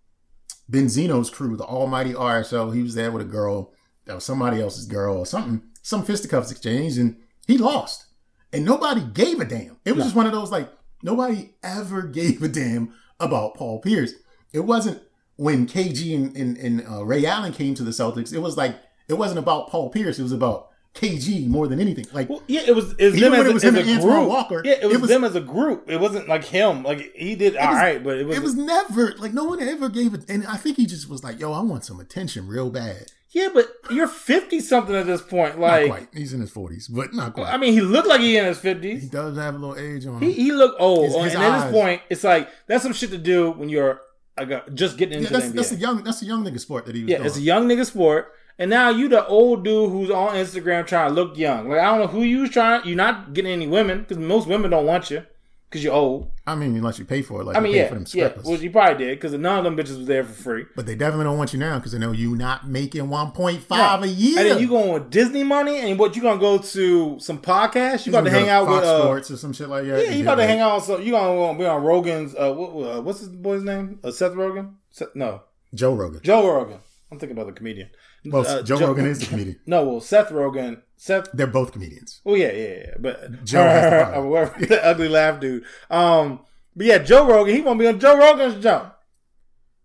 Benzino's crew, the Almighty RSO. He was there with a girl that was somebody else's girl or something, some fisticuffs exchange, and he lost. And nobody gave a damn. It was just one of those like nobody ever *laughs* gave a damn about Paul Pierce. It wasn't when KG and, and, and uh, Ray Allen came to the Celtics. It was like it wasn't about Paul Pierce. It was about KG more than anything. Like
Well, yeah, it was. It was them as,
it
a,
was
as
him
a
and Antoine
group.
Walker,
yeah, it was,
it was-
them as a group. It wasn't like him. Like he did all
was-
right, but it was.
it was never like no one ever gave it. And I think he just was like, "Yo, I want some attention real bad."
yeah, but you're fifty something at this point. Like.
He's in his forties, but not quite.
I mean, he looked like he in his fifties.
he does have a little age on him.
He he looked old,
His- his
and at this point, it's like that's some shit to do when you're like, just getting
Yeah,
into
that's
the NBA.
that's a young that's a young nigga sport that he was
yeah,
doing.
it's a young nigga sport. And now you the old dude who's on Instagram trying to look young. Like I don't know who you trying. You're not getting any women because most women don't want you because you're old.
I mean, unless you pay for it, like
I
you
mean,
pay
yeah,
for them
yeah. Well, you probably did because none of them bitches was there for free.
but they definitely don't want you now because they know you not making one point five a year.
And then you going with Disney money, and what you gonna go to some podcast? You about to hang out
Fox
with uh,
Sports or some shit like that.
yeah, you about to hang out So. You gonna be on Rogan's uh, what, uh what's his boy's name? Uh, Seth Rogen? Seth, no,
Joe Rogan.
Joe Rogan. I'm thinking about the comedian.
Well,
Uh,
Joe, Rogan is a comedian. *laughs*
No, well, Seth Rogen. Seth
They're both comedians.
Oh yeah, yeah, yeah. But
Joe has the *laughs* power.
or whatever, the ugly laugh dude. Um, but yeah, Joe Rogan. He won't be on Joe Rogan's jump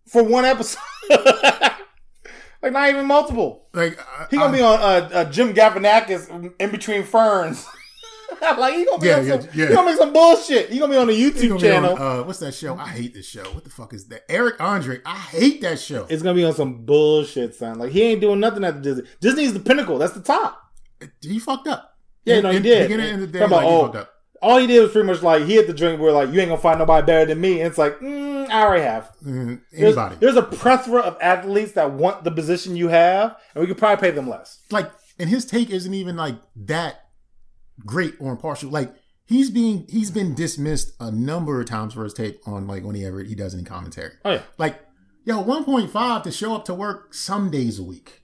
for one episode. *laughs* like not even multiple.
Like I-
He gonna
I-
be on uh, uh, Jim Galifianakis in between ferns. *laughs* like he gonna be
Yeah,
on
yeah,
some,
yeah.
he gonna make some bullshit. He gonna be on the YouTube
be on,
channel.
uh, what's that show? I hate this show. What the fuck is that? Eric Andre. I hate that show.
it's gonna be on some bullshit, son. Like he ain't doing nothing at Disney. Disney's the pinnacle. That's the top.
he fucked up.
Yeah,
In-
no, he
in-
did.
Beginning and the day, like,
oh,
fucked up.
all he did was pretty much like he hit the drink where like you ain't gonna find nobody better than me. And it's like mm, I already have.
Mm,
There's,
Anybody.
there's a plethora of athletes that want the position you have, and we could probably pay them less.
like and his take isn't even like that great or impartial like he's being he's been dismissed a number of times for his take on like whenever he does any commentary
Oh yeah,
like yo 1.5 to show up to work some days a week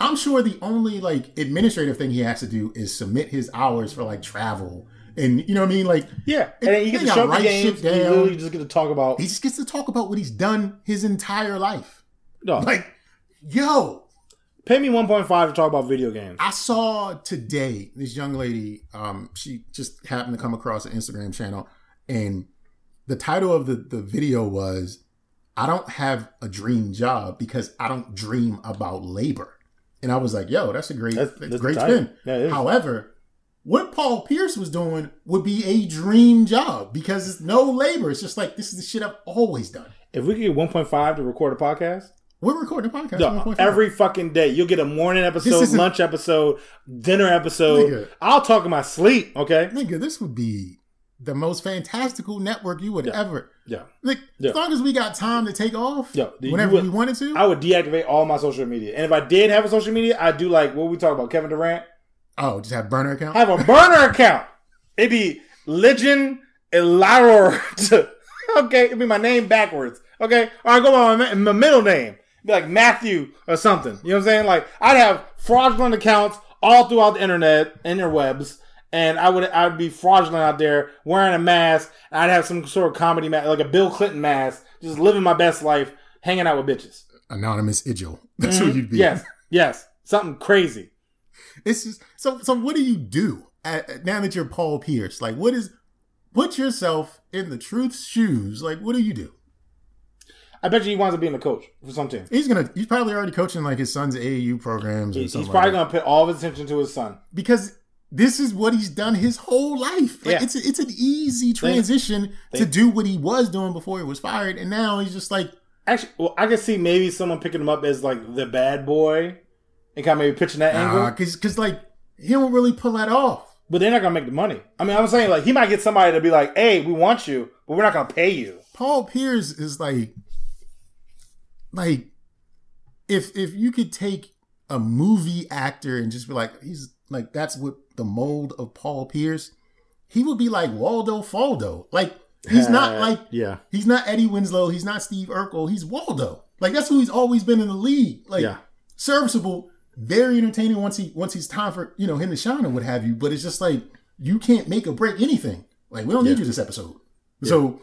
i'm sure the only like administrative thing he has to do is submit his hours for like travel and you know what i mean like
yeah. And then you get to show
write
games.
shit
and You just get to talk about.
he just gets to talk about what he's done his entire life
No,
like yo
pay me one point five to talk about video games.
I saw today this young lady. Um, she just happened to come across an Instagram channel, and the title of the the video was, "I don't have a dream job because I don't dream about labor." And I was like, "Yo, that's a great,
That's-
that's, great spin."
Yeah.
However, what Paul Pierce was doing would be a dream job because it's no labor. It's just like this is the shit I've always done.
If we could get one point five to record a podcast,
We're recording a podcast.
no, every fucking day you'll get a morning episode, lunch episode, dinner episode.
Nigga.
I'll talk in my sleep. Okay.
nigga, this would be the most fantastical network you would
Yeah.
ever.
Yeah.
Like
Yeah.
as long as we got time to take off,
Yeah,
whenever
would-
we wanted to.
I would deactivate all my social media, and if I did have a social media, I'd do like what we talk about, Kevin Durant.
oh, just have burner account.
I have a burner account. It'd be Legend Elaror. *laughs* okay, it'd be my name backwards. Okay, or I go by my, my middle name. Be like Matthew or something. You know what I'm saying? Like I'd have fraudulent accounts all throughout the internet, interwebs, and I would I'd be fraudulent out there wearing a mask. And I'd have some sort of comedy mask, like a Bill Clinton mask, just living my best life, hanging out with bitches.
Anonymous Igil. *laughs* That's who mm-hmm. you'd be.
Yes, yes, something crazy.
It's just so. So what do you do at, now that you're Paul Pierce? Like, what is? Put yourself in the truth's shoes. Like, what do you do?
I bet you he winds up being a coach for some team.
He's gonna. He's probably already coaching like his son's AAU programs. Or
He's probably
like
going to put all of his attention to his son.
because this is what he's done his whole life. Like
Yeah.
it's a, it's an easy transition to do what he was doing before he was fired, and now he's just like,
Actually, well, I can see maybe someone picking him up as like the bad boy and kind of maybe pitching that angle.
because because like he don't really pull that off.
But they're not going to make the money. I mean, I'm saying like he might get somebody to be like, "Hey, we want you, but we're not going to pay you."
Paul Pierce is like, like, if if you could take a movie actor and just be like, he's like, that's what the mold of Paul Pierce, he would be like Waldo Faldo. Like he's not uh, like
yeah,
he's not Eddie Winslow, he's not Steve Urkel, he's Waldo. Like that's who he's always been in the league. Like
Yeah.
serviceable, very entertaining once he once he's time for you know him to shine or what have you. But it's just like you can't make or break anything. Like we don't need you this episode. So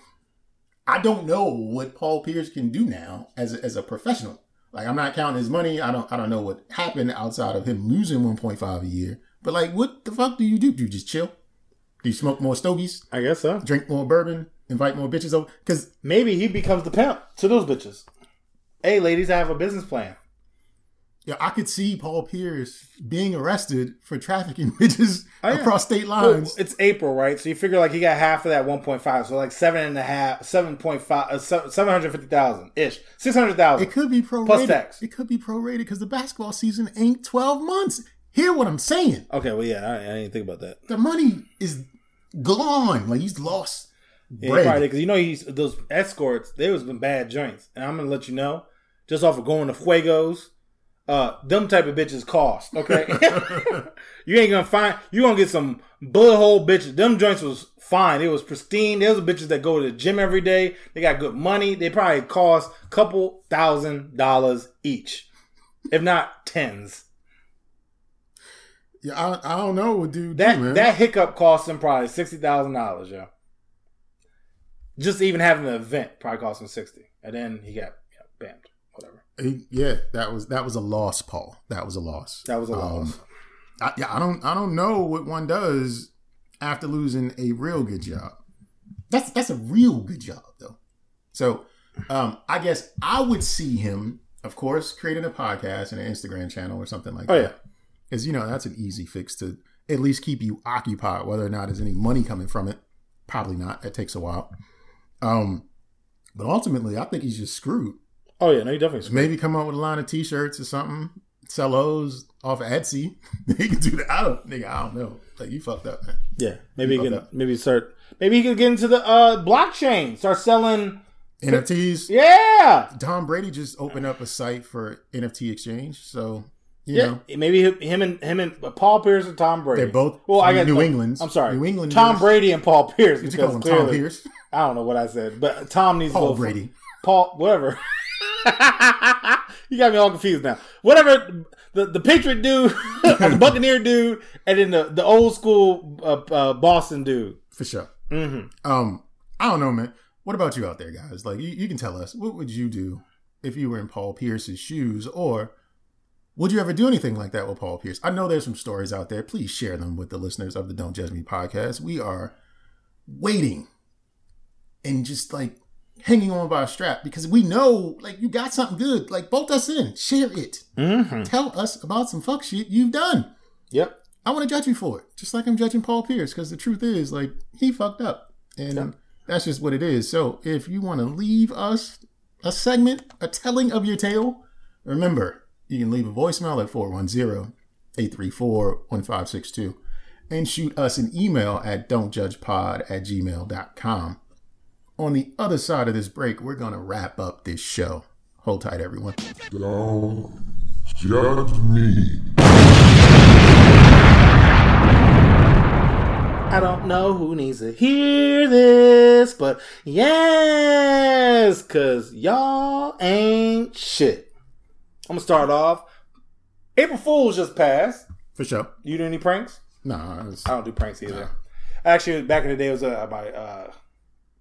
I don't know what Paul Pierce can do now as a, as a professional. Like I'm not counting his money. I don't I don't know what happened outside of him losing 1.5 a year. But like, what the fuck do you do? Do you just chill? Do you smoke more stogies?
I guess so.
Drink more bourbon? Invite more bitches over? Because
Maybe he becomes the pimp to those bitches. Hey, ladies, I have a business plan.
Yeah, I could see Paul Pierce being arrested for trafficking *laughs* bitches
Oh, yeah.
across state
Well,
lines.
it's April, right? So you figure like he got half of that 1.5, so like seven and a half, 7.5, uh, 750,000 ish, 600,000.
It could be prorated.
Plus tax.
It could be prorated because the basketball season ain't 12 months. Hear what I'm saying?
Okay, well, yeah, I, I didn't think about that.
The money is gone. Like he's lost
Yeah, because you know he's those escorts. They was been bad joints, and I'm gonna let you know, just off of going to Fuegos, uh, them type of bitches cost. Okay, *laughs* *laughs* you ain't gonna find you gonna get some bullet hole bitches. Them joints was fine. It was pristine. Those are bitches that go to the gym every day. They got good money. They probably cost a couple thousand dollars each, if not tens.
Yeah, I, I don't know what dude
That
do,
that hiccup cost them probably sixty thousand dollars, yo. Just even having the event probably cost him sixty, and then he got know, banned.
Yeah, that was that was a loss, Paul. That was a loss.
That was a
Um,
loss.
I, yeah, I don't I don't know what one does after losing a real good job. That's that's a real good job though. So um, I guess I would see him, of course, creating a podcast and an Instagram channel or something like
Oh,
that.
yeah.
Because you know that's an easy fix to at least keep you occupied, whether or not there's any money coming from it. Probably not. That takes a while. Um, but ultimately, I think he's just screwed.
Oh yeah, no, he definitely.
Maybe come up with a line of T-shirts or something. Sell those off of Etsy. *laughs* he can do that. I don't, nigga. I don't know. Like you fucked up, man.
Yeah, maybe he
Love
can. Maybe start. Maybe he could get into the uh, blockchain. Start selling.
NFTs.
Yeah,
Tom Brady just opened up a site for NFT exchange. So you
yeah.
know
Maybe him and him and Paul Pierce and Tom Brady.
they're both
Well, I got
New England's.
I'm sorry,
New England.
Tom Brady and Paul Pierce.
You call
because
him Tom Pierce?
I don't know what I said, but Tom needs to
Paul
go for-
Brady.
Paul, whatever. *laughs* *laughs* you got me all confused now. Whatever the the Patriot dude, *laughs* the Buccaneer dude, and then the the old school uh, uh, Boston dude.
For sure.
hmm
Um, I don't know, man. What about you out there, guys? Like, you, you can tell us. What would you do if you were in Paul Pierce's shoes, or would you ever do anything like that with Paul Pierce? I know there's some stories out there. Please share them with the listeners of the Don't Judge Me podcast. We are waiting and just like hanging on by a strap because we know, like, you got something good. Like, bolt us in, share it,
hmm
tell us about some fuck shit you've done.
Yep.
I want to judge you for it, just like I'm judging Paul Pierce, because the truth is, like, he fucked up, and
Yeah.
that's just what it is. So, if you want to leave us a segment, a telling of your tale, remember you can leave a voicemail at 410-834-1562 and shoot us an email at don'tjudgepod at gmail.com. On the other side of this break, we're gonna wrap up this show. Hold tight, everyone.
Don't judge me.
I don't know who needs to hear this, but yes, cause y'all ain't shit. I'm gonna start off. April Fool's just passed.
For sure.
You do any pranks?
Nah, it's-
I don't do pranks either. Actually, back in the day, it was uh, my uh,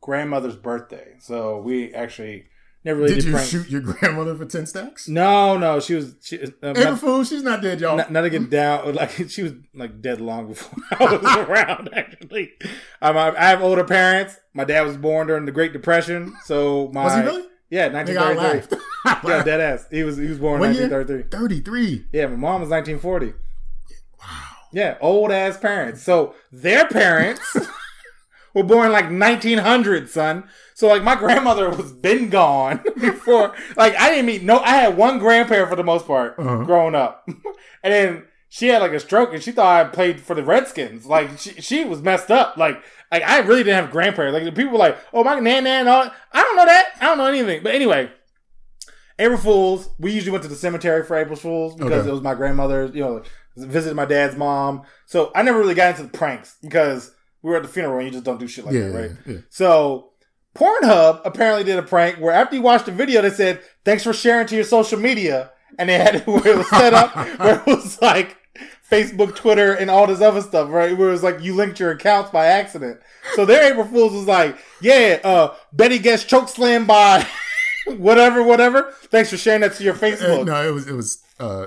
grandmother's birthday, so we actually never really
did
did,
you
pranks.
shoot your grandmother for 10 stacks?
No, no, she was she, uh, not,
Fool, she's not dead, y'all.
not, not to get down. *laughs* Like she was like dead long before *laughs* I was around. Actually, um, I, I have older parents. My dad was born during the Great Depression, so my
Was he really?
yeah, 1933.
laughed. *laughs*
Yeah, dead ass. He was he was born in 1933.
33.
Yeah, my mom was 1940. Wow. Yeah, old ass parents. So their parents were born like 1900, son. So like my *laughs* grandmother was been gone *laughs* before. Like I didn't meet no. I had one grandparent for the most part
Uh-huh.
growing up, *laughs* and then she had like a stroke and she thought I played for the Redskins. Like she she was messed up. Like like I really didn't have grandparents. Like the people were like, oh my nan nan. All I don't know that. I don't know anything. But anyway. April Fools, we usually went to the cemetery for April Fools because
Okay.
it was my grandmother, you know, visited my dad's mom. So I never really got into the pranks because we were at the funeral and you just don't do shit like
Yeah,
that, right?
yeah, yeah.
So Pornhub apparently did a prank where after you watched the video, they said, thanks for sharing to your social media. and they had it *laughs* where it was set up where it was like Facebook, Twitter, and all this other stuff, right? Where it was like you linked your accounts by accident. So their April Fools was like, yeah, uh, Betty gets choke slammed by *laughs* whatever, whatever. Thanks for sharing that to your
Uh,
Facebook.
no, it was it was uh,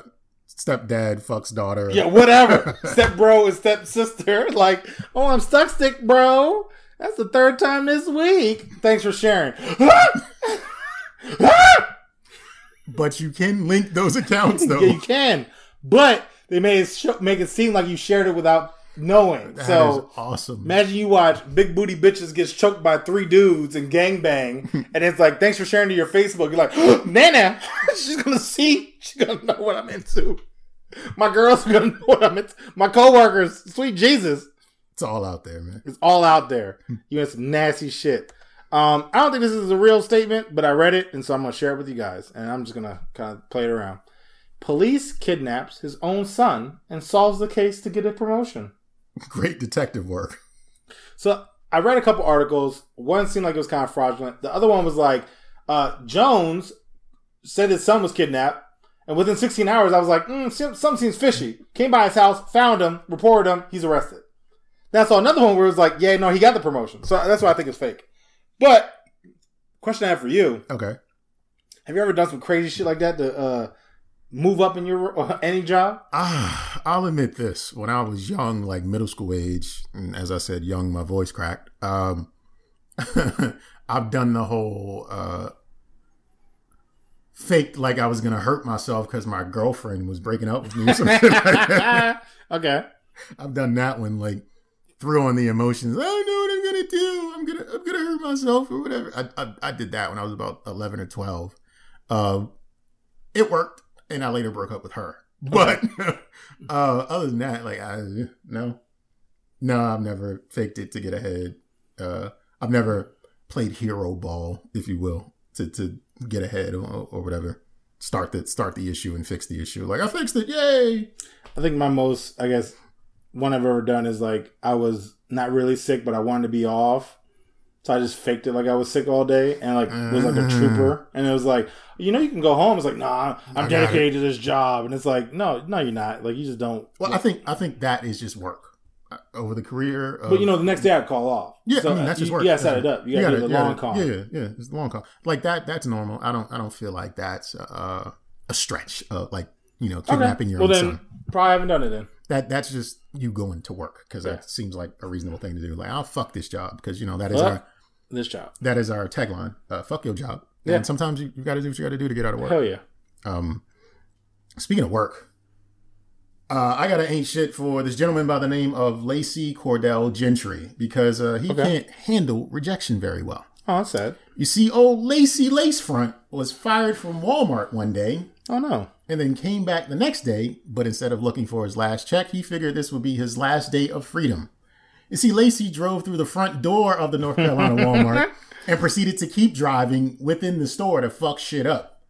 stepdad fucks daughter.
Yeah, whatever. *laughs* step bro and step sister. Like, oh, I'm stuck stick, bro. That's the third time this week. Thanks for sharing.
But you can link those accounts though. *laughs*
yeah, you can, but they made it sh- make it seem like you shared it without knowing.
That
so
awesome.
imagine you watch big booty bitches gets choked by three dudes and gangbang, *laughs* and it's like, thanks for sharing to your Facebook. You're like, *gasps* Nana, *laughs* she's gonna see, she's gonna know what I'm into. My girls are gonna know what I'm into. My coworkers, sweet Jesus.
It's all out there, man.
It's all out there. *laughs* You had some nasty shit. Um, I don't think this is a real statement, but I read it, and so I'm gonna share it with you guys, and I'm just gonna kind of play it around. Police kidnaps his own son and solves the case to get a promotion. *laughs*
Great detective work.
So I read a couple articles. One seemed like it was kind of fraudulent. The other one was like uh, Jones said his son was kidnapped, and within 16 hours, I was like, mm, some- something seems fishy. Came by his house, found him, reported him. He's arrested. That's saw another one where it was like, yeah, no, he got the promotion. So that's why I think it's fake. But question I have for you:
Okay.
Have you ever done some crazy shit like that to uh, move up in your uh, *laughs* any job?
Ah, I'll admit this. When I was young, like middle school age, and as I said, young, my voice cracked. Um, *laughs* I've done the whole uh, fake like I was gonna hurt myself because my girlfriend was breaking up with me like *laughs*
okay.
I've done that one, like threw on the emotions. I don't know what I'm gonna do. I'm gonna I'm gonna hurt myself or whatever. I I, I did that when I was about eleven or twelve. Uh, it worked, and I later broke up with her. But *laughs* uh, other than that, like I no, no, I've never faked it to get ahead. Uh, I've never played hero ball, if you will, to to get ahead or, or whatever. Start the start the issue and fix the issue. Like I fixed it, yay!
I think my most, I guess, one I've ever done is like I was not really sick, but I wanted to be off, so I just faked it like I was sick all day, and like was like a
Mm.
trooper, and it was like, you know, you can go home. It's like, nah, I'm dedicated to this job, and it's like, no, no, you're not. Like you just don't.
Well, I think I think that is just work Uh, over the career. Of,
but you know, the next day I'd call off.
yeah,
So,
I mean that's just work.
You gotta set it up. You gotta, do the long
gotta-
call.
Yeah, yeah, yeah, it's the long call. Like that. That's normal. I don't. I don't feel like that's uh, a stretch. Uh, like you know,
Okay.
kidnapping your
well,
own
then
son.
probably haven't done it then.
That that's just you going to work because
Yeah.
that seems like a reasonable thing to do. Like I'll fuck this job because you know that is
Fuck.
our
This job.
that is our tagline. Uh, fuck your job.
Yeah.
And sometimes you, you got to do what you got to do to get out of work.
Hell yeah.
Um, speaking of work, uh, I got to ain't shit for this gentleman by the name of Lacey Cordell Gentry because uh, he
Okay.
can't handle rejection very well.
Oh, that's sad.
You see, old Lacey Lacefront was fired from Walmart one day
Oh no.
and then came back the next day, but instead of looking for his last check, he figured this would be his last day of freedom. You see, Lacey drove through the front door of the North Carolina *laughs* Walmart and proceeded to keep driving within the store to fuck shit up.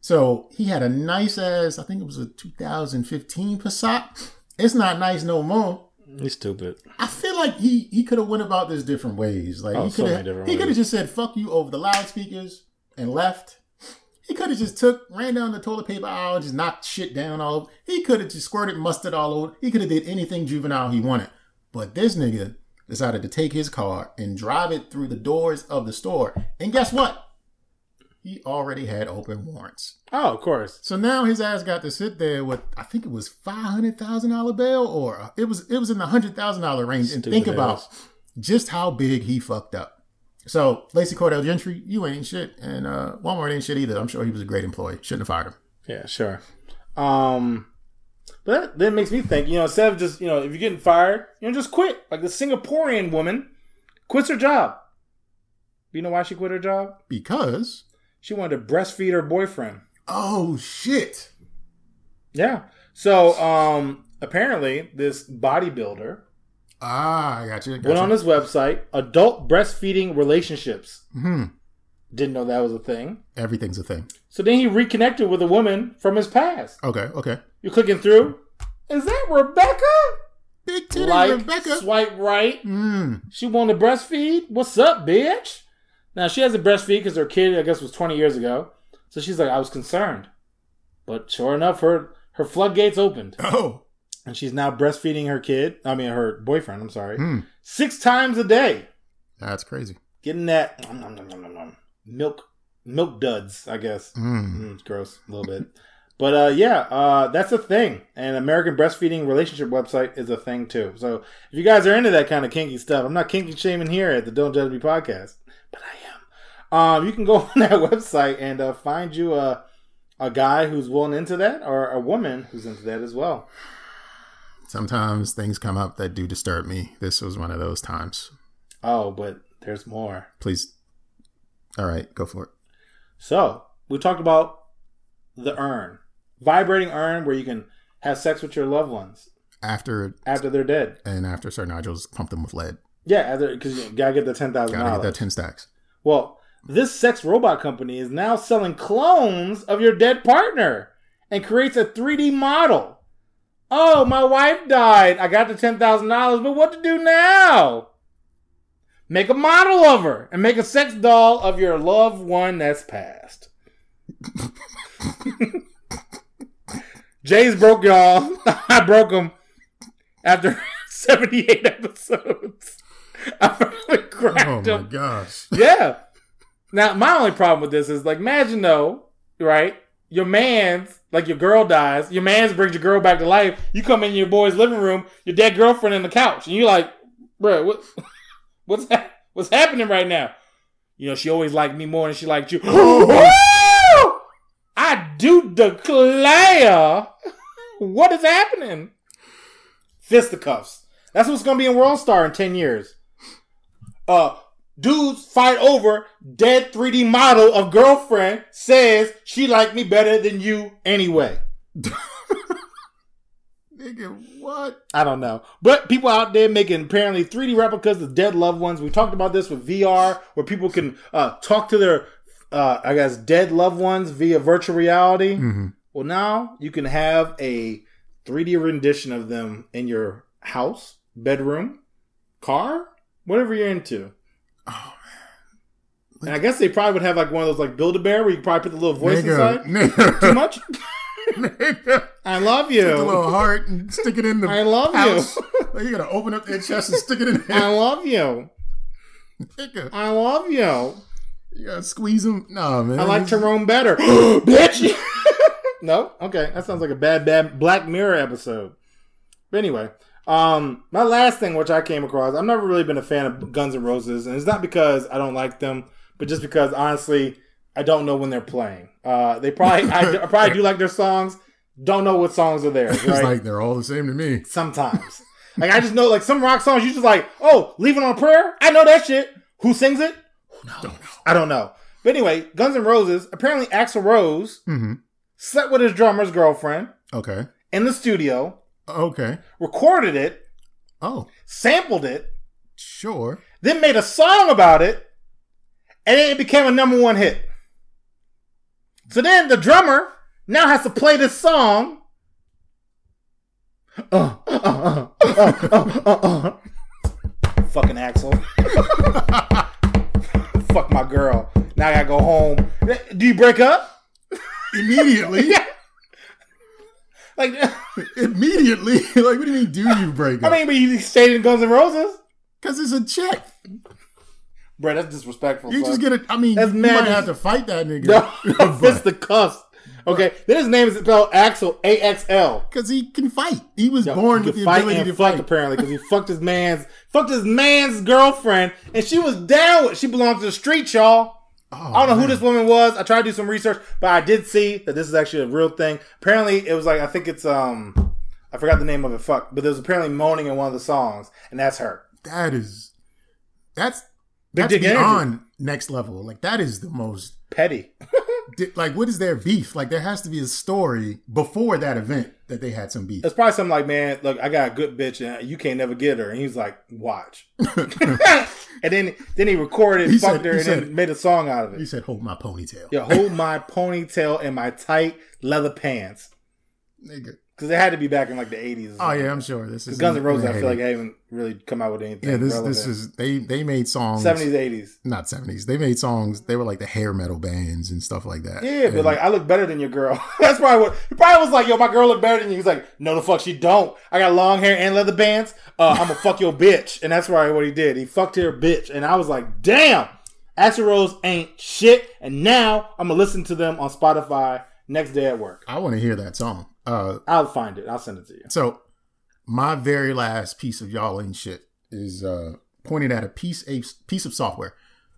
So he had a nice ass, I think it was a 2015 Passat. It's not nice no more.
He's stupid.
I feel like he he could have went about this different ways. Like
Oh,
he could have
different
he could have just said "fuck you" over the loudspeakers and left. He could have just took ran down the toilet paper aisle, just knocked shit down all over. He could have just squirted mustard all over. He could have did anything juvenile he wanted. But this nigga decided to take his car and drive it through the doors of the store. And guess what? He already had open warrants.
Oh, of course.
So now his ass got to sit there with I think it was five hundred thousand dollar bail, or it was it was in the hundred thousand dollar range. and think
ass.
about just how big he fucked up. So Lacey Cordell Gentry, you ain't shit, and uh, Walmart ain't shit either. I'm sure he was a great employee. Shouldn't have fired him.
Yeah, sure. Um, but that then makes me think. You know, instead of just you know, if you're getting fired, you know, just quit. Like the Singaporean woman quits her job. You know why she quit her job?
Because
She wanted to breastfeed her boyfriend.
oh shit,
Yeah. So um, apparently, this bodybuilder
ah, I got you. Got
went
you.
on his website, adult breastfeeding relationships.
hmm
Didn't know that was a thing.
Everything's a thing.
So then he reconnected with a woman from his past.
Okay, okay.
You're clicking through. Is that Rebecca?
Big titty
like
Rebecca.
swipe right.
Mm.
She wanted to breastfeed. What's up, bitch? Now she has a breastfeed because her kid, I guess, was 20 years ago. So she's like, I was concerned. But sure enough, her her floodgates opened,
Oh,
and she's now breastfeeding her kid. I mean, her boyfriend. I'm sorry,
Hmm.
six times a day,
that's crazy.
getting that nom, nom, nom, nom, nom, nom, milk milk duds. I guess
Mm.
Mm, it's gross a little bit. But uh, yeah, uh, that's a thing. And American Breastfeeding Relationship website is a thing too. So if you guys are into that kind of kinky stuff, I'm not kinky shaming here at the Don't Judge Me podcast, but I am. Um, you can go *laughs* on that website and uh, find you a a guy who's willing into that, or a woman who's into that as well.
Sometimes things come up that do disturb me. This was one of those times.
Oh, but there's more.
Please. All right, go for it.
So we talked about the urn, vibrating urn, where you can have sex with your loved ones
After
after they're dead.
and after Sir Nigel's pumped them with lead.
Yeah, because you gotta get the ten thousand
Gotta get that ten stacks.
Well, this sex robot company is now selling clones of your dead partner and creates a 3D model. Oh, my wife died. I got the ten thousand dollars, but what to do now? Make a model of her and make a sex doll of your loved one that's passed. *laughs* Jay's broke y'all. *laughs* I broke him after *laughs* 78 episodes. I finally cracked him.
Oh my
him.
gosh.
Yeah. Now, my only problem with this is like, imagine though, right? Your man's like your girl dies. Your man's brings your girl back to life. You come in your boy's living room, your dead girlfriend in the couch, and you're like, bro, what, what's ha- *laughs* what's happening right now? You know, she always liked me more than she liked you. *gasps* *gasps* I do declare, what is happening? Fisticuffs. That's what's gonna be in World Star in ten years uh dudes fight over dead 3D model of girlfriend says she liked me better than you anyway. *laughs*
Nigga, what?
I don't know. But people out there making apparently 3D replicas of dead loved ones. We talked about this with VR where people can uh, talk to their uh, I guess dead loved ones via virtual reality.
hmm
Well, now you can have a 3D rendition of them in your house, bedroom, car, whatever you're into.
Oh man!
And I guess they probably would have like one of those like Build a Bear where you can probably put the little voice
Nigga,
inside. *laughs* Too much? I love
Take a
you.
little heart and stick it in the
I love
house. Like, you gotta open up their chest and stick it in There.
I love you. I love you.
you gotta squeeze them. No, man.
I like Tyrone better. *gasps* Bitch! *laughs* no? Okay. That sounds like a bad, bad Black Mirror episode. But anyway, um, my last thing which I came across, I've never really been a fan of Guns N' Roses, and it's not because I don't like them, but just because honestly, I don't know when they're playing. Uh, they probably, I, I probably do like their songs. Don't know what songs are theirs, *laughs*
It's like they're all the same to me.
Sometimes. like I just know like some rock songs you just like, oh, leaving on a prayer? I know that shit. Who sings it? Who knows? I don't know. But anyway, Guns N' Roses, apparently Axl Rose
hmm
slept with his drummer's girlfriend
Okay.
in the studio,
Okay.
recorded it,
Oh,
sampled it,
sure.
then made a song about it, and it became a number one hit. So then the drummer now has to play this song. Uh, uh, uh, uh, uh, uh, uh. Fucking Axl. *laughs* Fuck my girl. Now I gotta go home. Do you break up?
Immediately. *laughs*
Yeah. Like, *laughs*
Immediately. like, what do you mean, do you break up?
I mean, but you stayed in Guns N' Roses?
Because it's a check.
Bro, that's disrespectful.
You
son.
just get it. I mean,
That's
you
mad
might have to fight that nigga.
No, *laughs* fist *laughs* the cuss. Okay, then his name is spelled Axl, A X L.
Because he can fight. He was
Yo,
born
he
with the
fight
ability to
fuck
fight.
apparently because he *laughs* fucked his man's fucked his man's girlfriend and she was down with. She belonged to the street, y'all.
Oh,
I don't know who this woman was. I tried to do some research, but I did see that this is actually a real thing. Apparently, it was like I think it's um I forgot the name of it. Fuck, but there was apparently moaning in one of the songs, and that's her.
That is. That's. That's
dick
beyond next level. Like, that is the most.
Petty. *laughs*
Like, what is their beef? Like, there has to be a story before that event that they had some beef.
It's probably something like, man, look, I got a good bitch and you can't never get her. And he's like, watch. *laughs* *laughs* and then then he recorded,
He
fucked
said-
her,
he
and
said-
then made a song out of it.
He said, hold my ponytail.
Yeah, hold my ponytail and my tight leather pants.
Nigga.
Because it had to be back in like the eighties.
Oh yeah, I'm sure this is
Guns N' Roses. I feel like they haven't really come out with anything.
yeah. This this is they they made songs
seventies, eighties.
not seventies. They made songs. They were like the hair metal bands and stuff like that.
Yeah, but like I look better than your girl. *laughs* That's probably what he probably was like. Yo, my girl look better than you. He's like, no, the fuck she don't. I got long hair and leather bands. Uh, I'm gonna *laughs* fuck your bitch, and that's probably what he did. He fucked her bitch, and I was like, damn, Axl Rose ain't shit. And now I'm gonna listen to them on Spotify next day at work.
I want to hear that song. Uh,
I'll find it. I'll send it to you.
so my very last piece of y'all ain't shit is uh pointed at a piece a piece of software.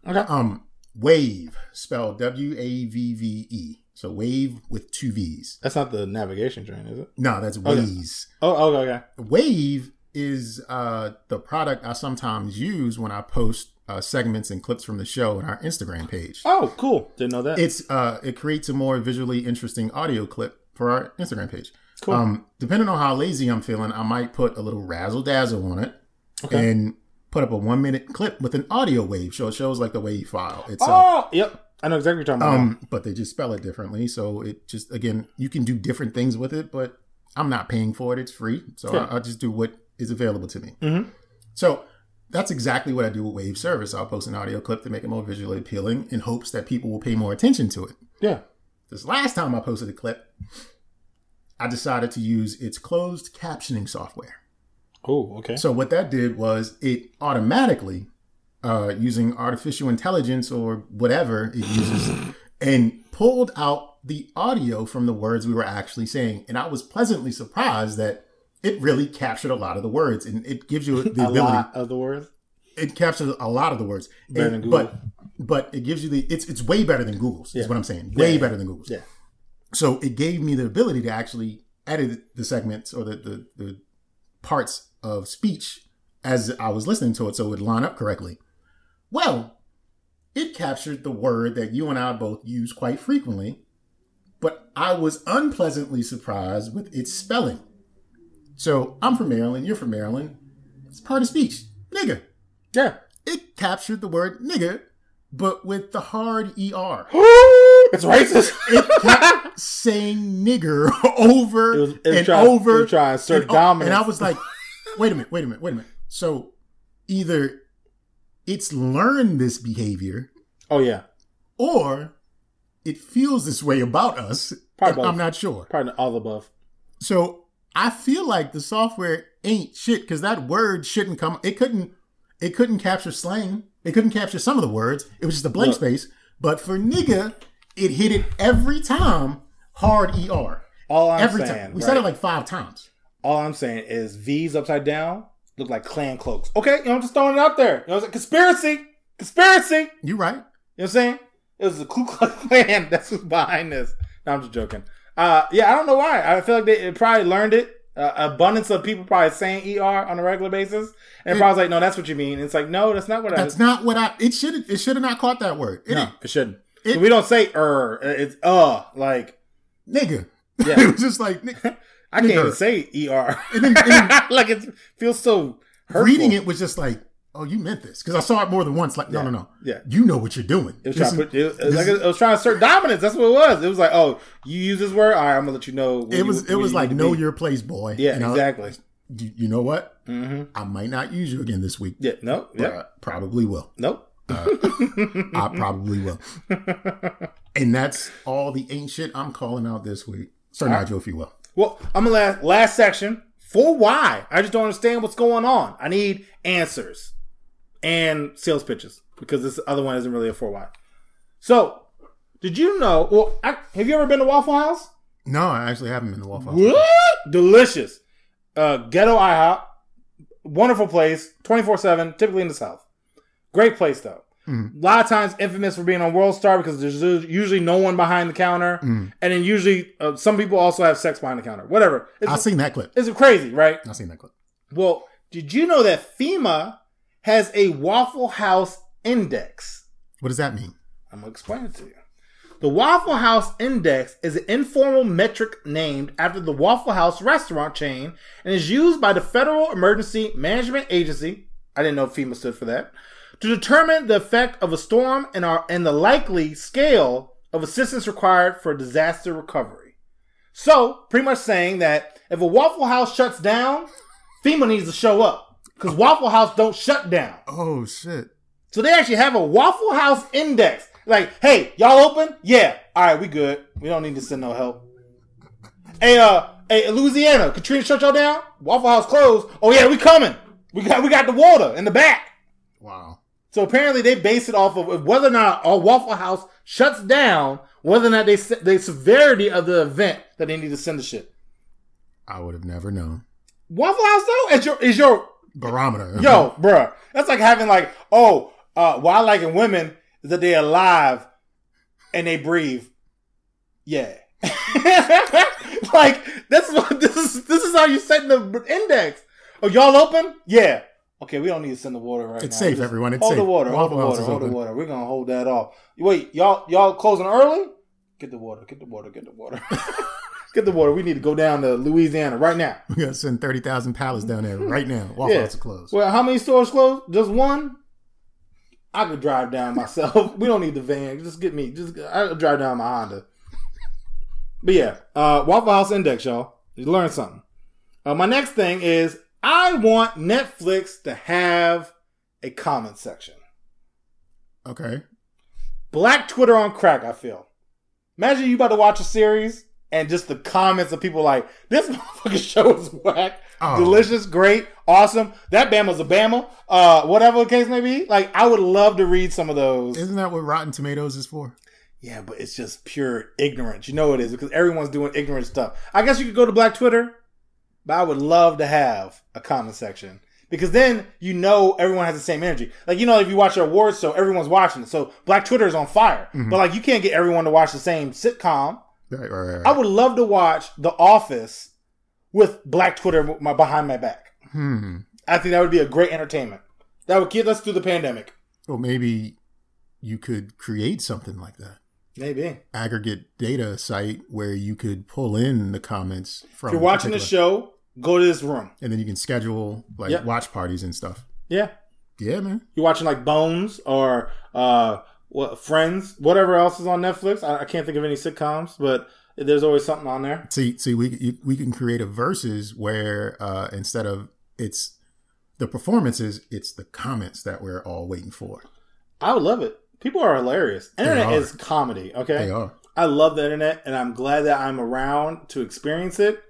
Okay.
Um, Wavve spelled W A V V E. So Wavve with two V's.
That's not the navigation train, is it?
No, that's Waze.
Oh, okay, okay.
Wavve is uh, the product I sometimes use when I post uh, segments and clips from the show on our Instagram page.
Oh, cool. Didn't know that.
It's uh, it creates a more visually interesting audio clip for our Instagram page.
Cool.
Um, depending on how lazy I'm feeling, I might put a little razzle dazzle on it
Okay.
and put up a one minute clip with an audio wave. So it shows like the wave file itself.
oh, yep. I know exactly what you're talking about.
Um, but they just spell it differently. So it just again, you can do different things with it, but I'm not paying for it. It's free, so
Yeah.
I, I'll just do what is available to me.
Mhm.
So that's exactly what I do with Wavve Service. I'll post an audio clip to make it more visually appealing in hopes that people will pay more attention to it.
yeah.
This last time I posted a clip, I decided to use its closed captioning software.
Oh, okay.
So what that did was it automatically, uh, using artificial intelligence or whatever it uses, *laughs* and pulled out the audio from the words we were actually saying. And I was pleasantly surprised that it really captured a lot of the words, and it gives you *laughs* the
a
ability.
lot of the words.
It captures a lot of the words, And- but. But it gives you the it's it's way better than Google's.
Yeah.
Is what I'm saying. Way
Yeah.
better than Google's.
Yeah.
So it gave me the ability to actually edit the segments or the, the, the parts of speech as I was listening to it so it would line up correctly. Well, it captured the word that you and I both use quite frequently, but I was unpleasantly surprised with its spelling. So I'm from Maryland, you're from Maryland. It's part of speech. Nigga.
Yeah.
It captured the word nigga, but with the hard ER. *gasps*
it's racist. *laughs*
It kept saying nigger *laughs* over
It was- it
and over.
it trying to
and,
dominance.
And I was like, wait a minute, wait a minute, wait a minute. So either it's learned this behavior
oh yeah.
or it feels this way about us. I'm not sure.
Probably all the above.
So I feel like the software ain't shit because that word shouldn't come. It couldn't. It couldn't capture slang. It couldn't capture some of the words. It was just a blank
Look.
space. But for nigga, it hit it every time. Hard er.
All I'm
every
saying.
time. We
right?
said it like five times.
all I'm saying is V's upside down look like clan cloaks. Okay, you know, I'm just throwing it out there. You know, it's a conspiracy, conspiracy. You right.
You know
what I'm saying? It was the Ku Klux *laughs* Klan that's who's behind this. No, I'm just joking. Uh, yeah, I don't know why. I feel like they probably learned it. Uh, abundance of people probably saying ER on a regular basis, and it probably was like, no, that's what you mean. It's like, no, that's not what I.
That's not what I. It should. It should have not caught that word. It,
no, it shouldn't.
It-
we don't say er. It's uh. Like
Nigga.
Yeah. *laughs*
it was just like nigga. *laughs*
I can't
Nigger.
even say er.
And then- and *laughs*
like it feels so. Hurtful.
reading it was just like, oh, you meant this because I saw it more than once. Like, no, no, no.
Yeah.
You know what you're doing.
It was, trying to
is-
put, it, was like it was trying to assert dominance. That's what it was. It was like, oh, you use this word. All right, I'm gonna let you know.
it
you-
was it was like know
be.
your place, boy.
Yeah,
You
exactly.
You, you know what?
hmm
I might not use you again this week.
Yeah. No. Yeah.
Probably will.
Nope.
I probably will. *laughs* and that's all the ain't shit I'm calling out this week. Sir Nigel, if you will.
Well, I'm gonna last last section for why. I just don't understand what's going on. I need answers and sales pitches because this other one isn't really a for why. So, did you know? Well, I, have you ever been to Waffle House?
No, I actually haven't been to Waffle House.
What? Delicious. Uh, ghetto IHOP. Wonderful place. 24 7, typically in the South. Great place, though.
Mhm.
A lot of times infamous for being on World Star because there's usually no one behind the counter.
Mm.
And then usually uh, some people also have sex behind the counter. Whatever. It's,
I've seen that clip.
it's crazy, right?
I've seen that clip.
Well, did you know that FEMA has a Waffle House index?
What does that mean?
I'm gonna explain it to you. The Waffle House Index is an informal metric named after the Waffle House restaurant chain and is used by the Federal Emergency Management Agency. I didn't know FEMA stood for that. To determine the effect of a storm and, our, and the likely scale of assistance required for disaster recovery. So, pretty much saying that if a Waffle House shuts down, FEMA needs to show up because Waffle House don't shut down.
Oh shit.
So they actually have a Waffle House index. Like, hey, y'all open? Yeah. All right, we good. We don't need to send no help. Hey, uh, hey, Louisiana, Katrina shut y'all down. Waffle House closed. Oh yeah, we coming. We got we got the water in the back.
Wow.
So apparently they base it off of whether or not a Waffle House shuts down, whether or not they the severity of the event that they need to send the shit.
I would have never known.
Waffle House though is your is your
Barometer. *laughs*
yo, bruh. That's like having like oh, uh, what I like in women is that they're alive and they breathe. Yeah. *laughs* like that's what *laughs* this is. This is how you set the index. Oh, y'all open? Yeah. Okay, we don't need to send the water right now.
It's
now.
safe,
Just
everyone. It's
hold the water. Hold the water. Hold the water. We're gonna hold that off. Wait, y'all y'all closing early? Get the water. Get the water. Get the water. Get the water. We need to go down to Louisiana right now.
We gotta send thirty thousand pallets down there right now. Waffle
Yeah.
House is closed.
Well, how many stores closed? Just one. I could drive down myself. *laughs* we don't need the van. Just get me. Just I'll drive down my Honda. But yeah, uh, Waffle House Index, y'all. You learn something. Uh, my next thing is I want Netflix to have a comment section.
Okay.
Black Twitter on crack. I feel. Imagine you about to watch a series and just the comments of people like, "This *laughs* motherfucking show is whack."
Oh.
delicious, great, awesome. That Bama's a Bama. Uh, whatever the case may be. Like, I would love to read some of those.
Isn't that what Rotten Tomatoes is for?
Yeah, but it's just pure ignorance. You know it is because everyone's doing ignorant stuff. I guess you could go to Black Twitter, but I would love to have a comment section because then you know everyone has the same energy. Like you know, if you watch an awards show, everyone's watching it. So Black Twitter is on fire. But like you can't get everyone to watch the same sitcom.
Right, right, right.
I would love to watch The Office with Black Twitter my, behind my back.
hmm.
I think that would be a great entertainment. That would get us through the pandemic.
Well, maybe you could create something like that.
Maybe.
Aggregate data site where you could pull in the comments from.
If you're watching the show, go to this room.
and then you can schedule like
Yep.
watch parties and stuff.
Yeah.
Yeah, man.
You're watching like Bones or uh what Friends, whatever else is on Netflix. I, I can't think of any sitcoms, but there's always something on there.
See, see, we we can create a versus where uh, instead of it's the performances, it's the comments that we're all waiting for.
I would love it. People are hilarious. Internet
are.
is comedy, okay?
They are.
I love the internet and I'm glad that I'm around to experience it.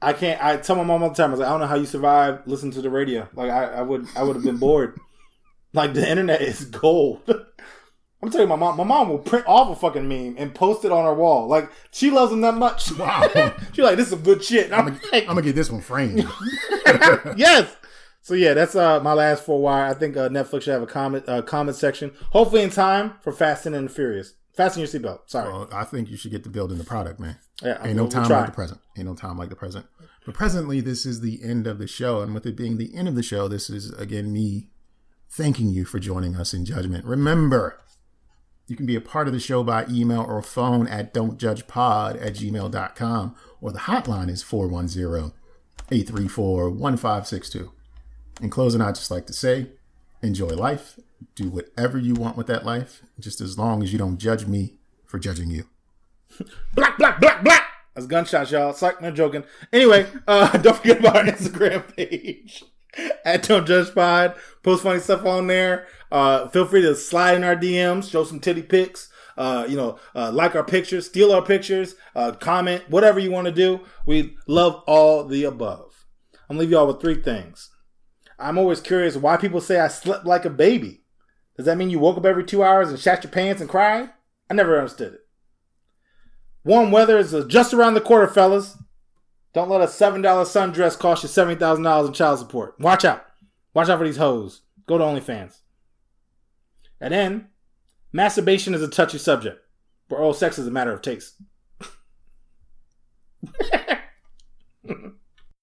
I can't I tell my mom all the time, I was like, I don't know how you survive listening to the radio. Like I, I would I would have been bored. *laughs* Like the internet is gold. *laughs* I'm telling you, my mom my mom will print off a fucking meme and post it on her wall. Like she loves them that much.
Wow. *laughs*
She's like, this is some good shit. And I'm
I'm
like,
gonna get this one framed. *laughs*
yes. So yeah, that's uh, my last four wire. I think uh, Netflix should have a comment uh, comment section, hopefully in time for Fast and the Furious. Fasten your seatbelt. Sorry.
well, I think you should get to building the product, man.
yeah,
Ain't no
we'll
time
try.
like the present. Ain't no time like the present. But presently, this is the end of the show, and with it being the end of the show, this is again me thanking you for joining us in judgment. Remember, you can be a part of the show by email or phone at don'tjudgepod at gmail.com, or the hotline is 410 834 1562. In closing, I'd just like to say enjoy life, do whatever you want with that life, just as long as you don't judge me for judging you. *laughs*
Black, black, black, black. That's gunshots, y'all. Psych, no joking. Anyway, uh, *laughs* don't forget about our Instagram page *laughs* at Don't Judge Pod. Post funny stuff on there. Uh, feel free to slide in our DMs, show some titty pics. Uh, you know, uh, like our pictures, steal our pictures, uh, comment, whatever you want to do. We love all the above. I'm gonna leave y'all with three things. I'm always curious why people say I slept like a baby. Does that mean you woke up every two hours and shat your pants and cried? I never understood it. Warm weather is just around the corner, fellas. Don't let a $7 sundress cost you $70,000 in child support. Watch out. Watch out for these hoes. Go to OnlyFans. And then, masturbation is a touchy subject, but oral sex is a matter of taste. *laughs*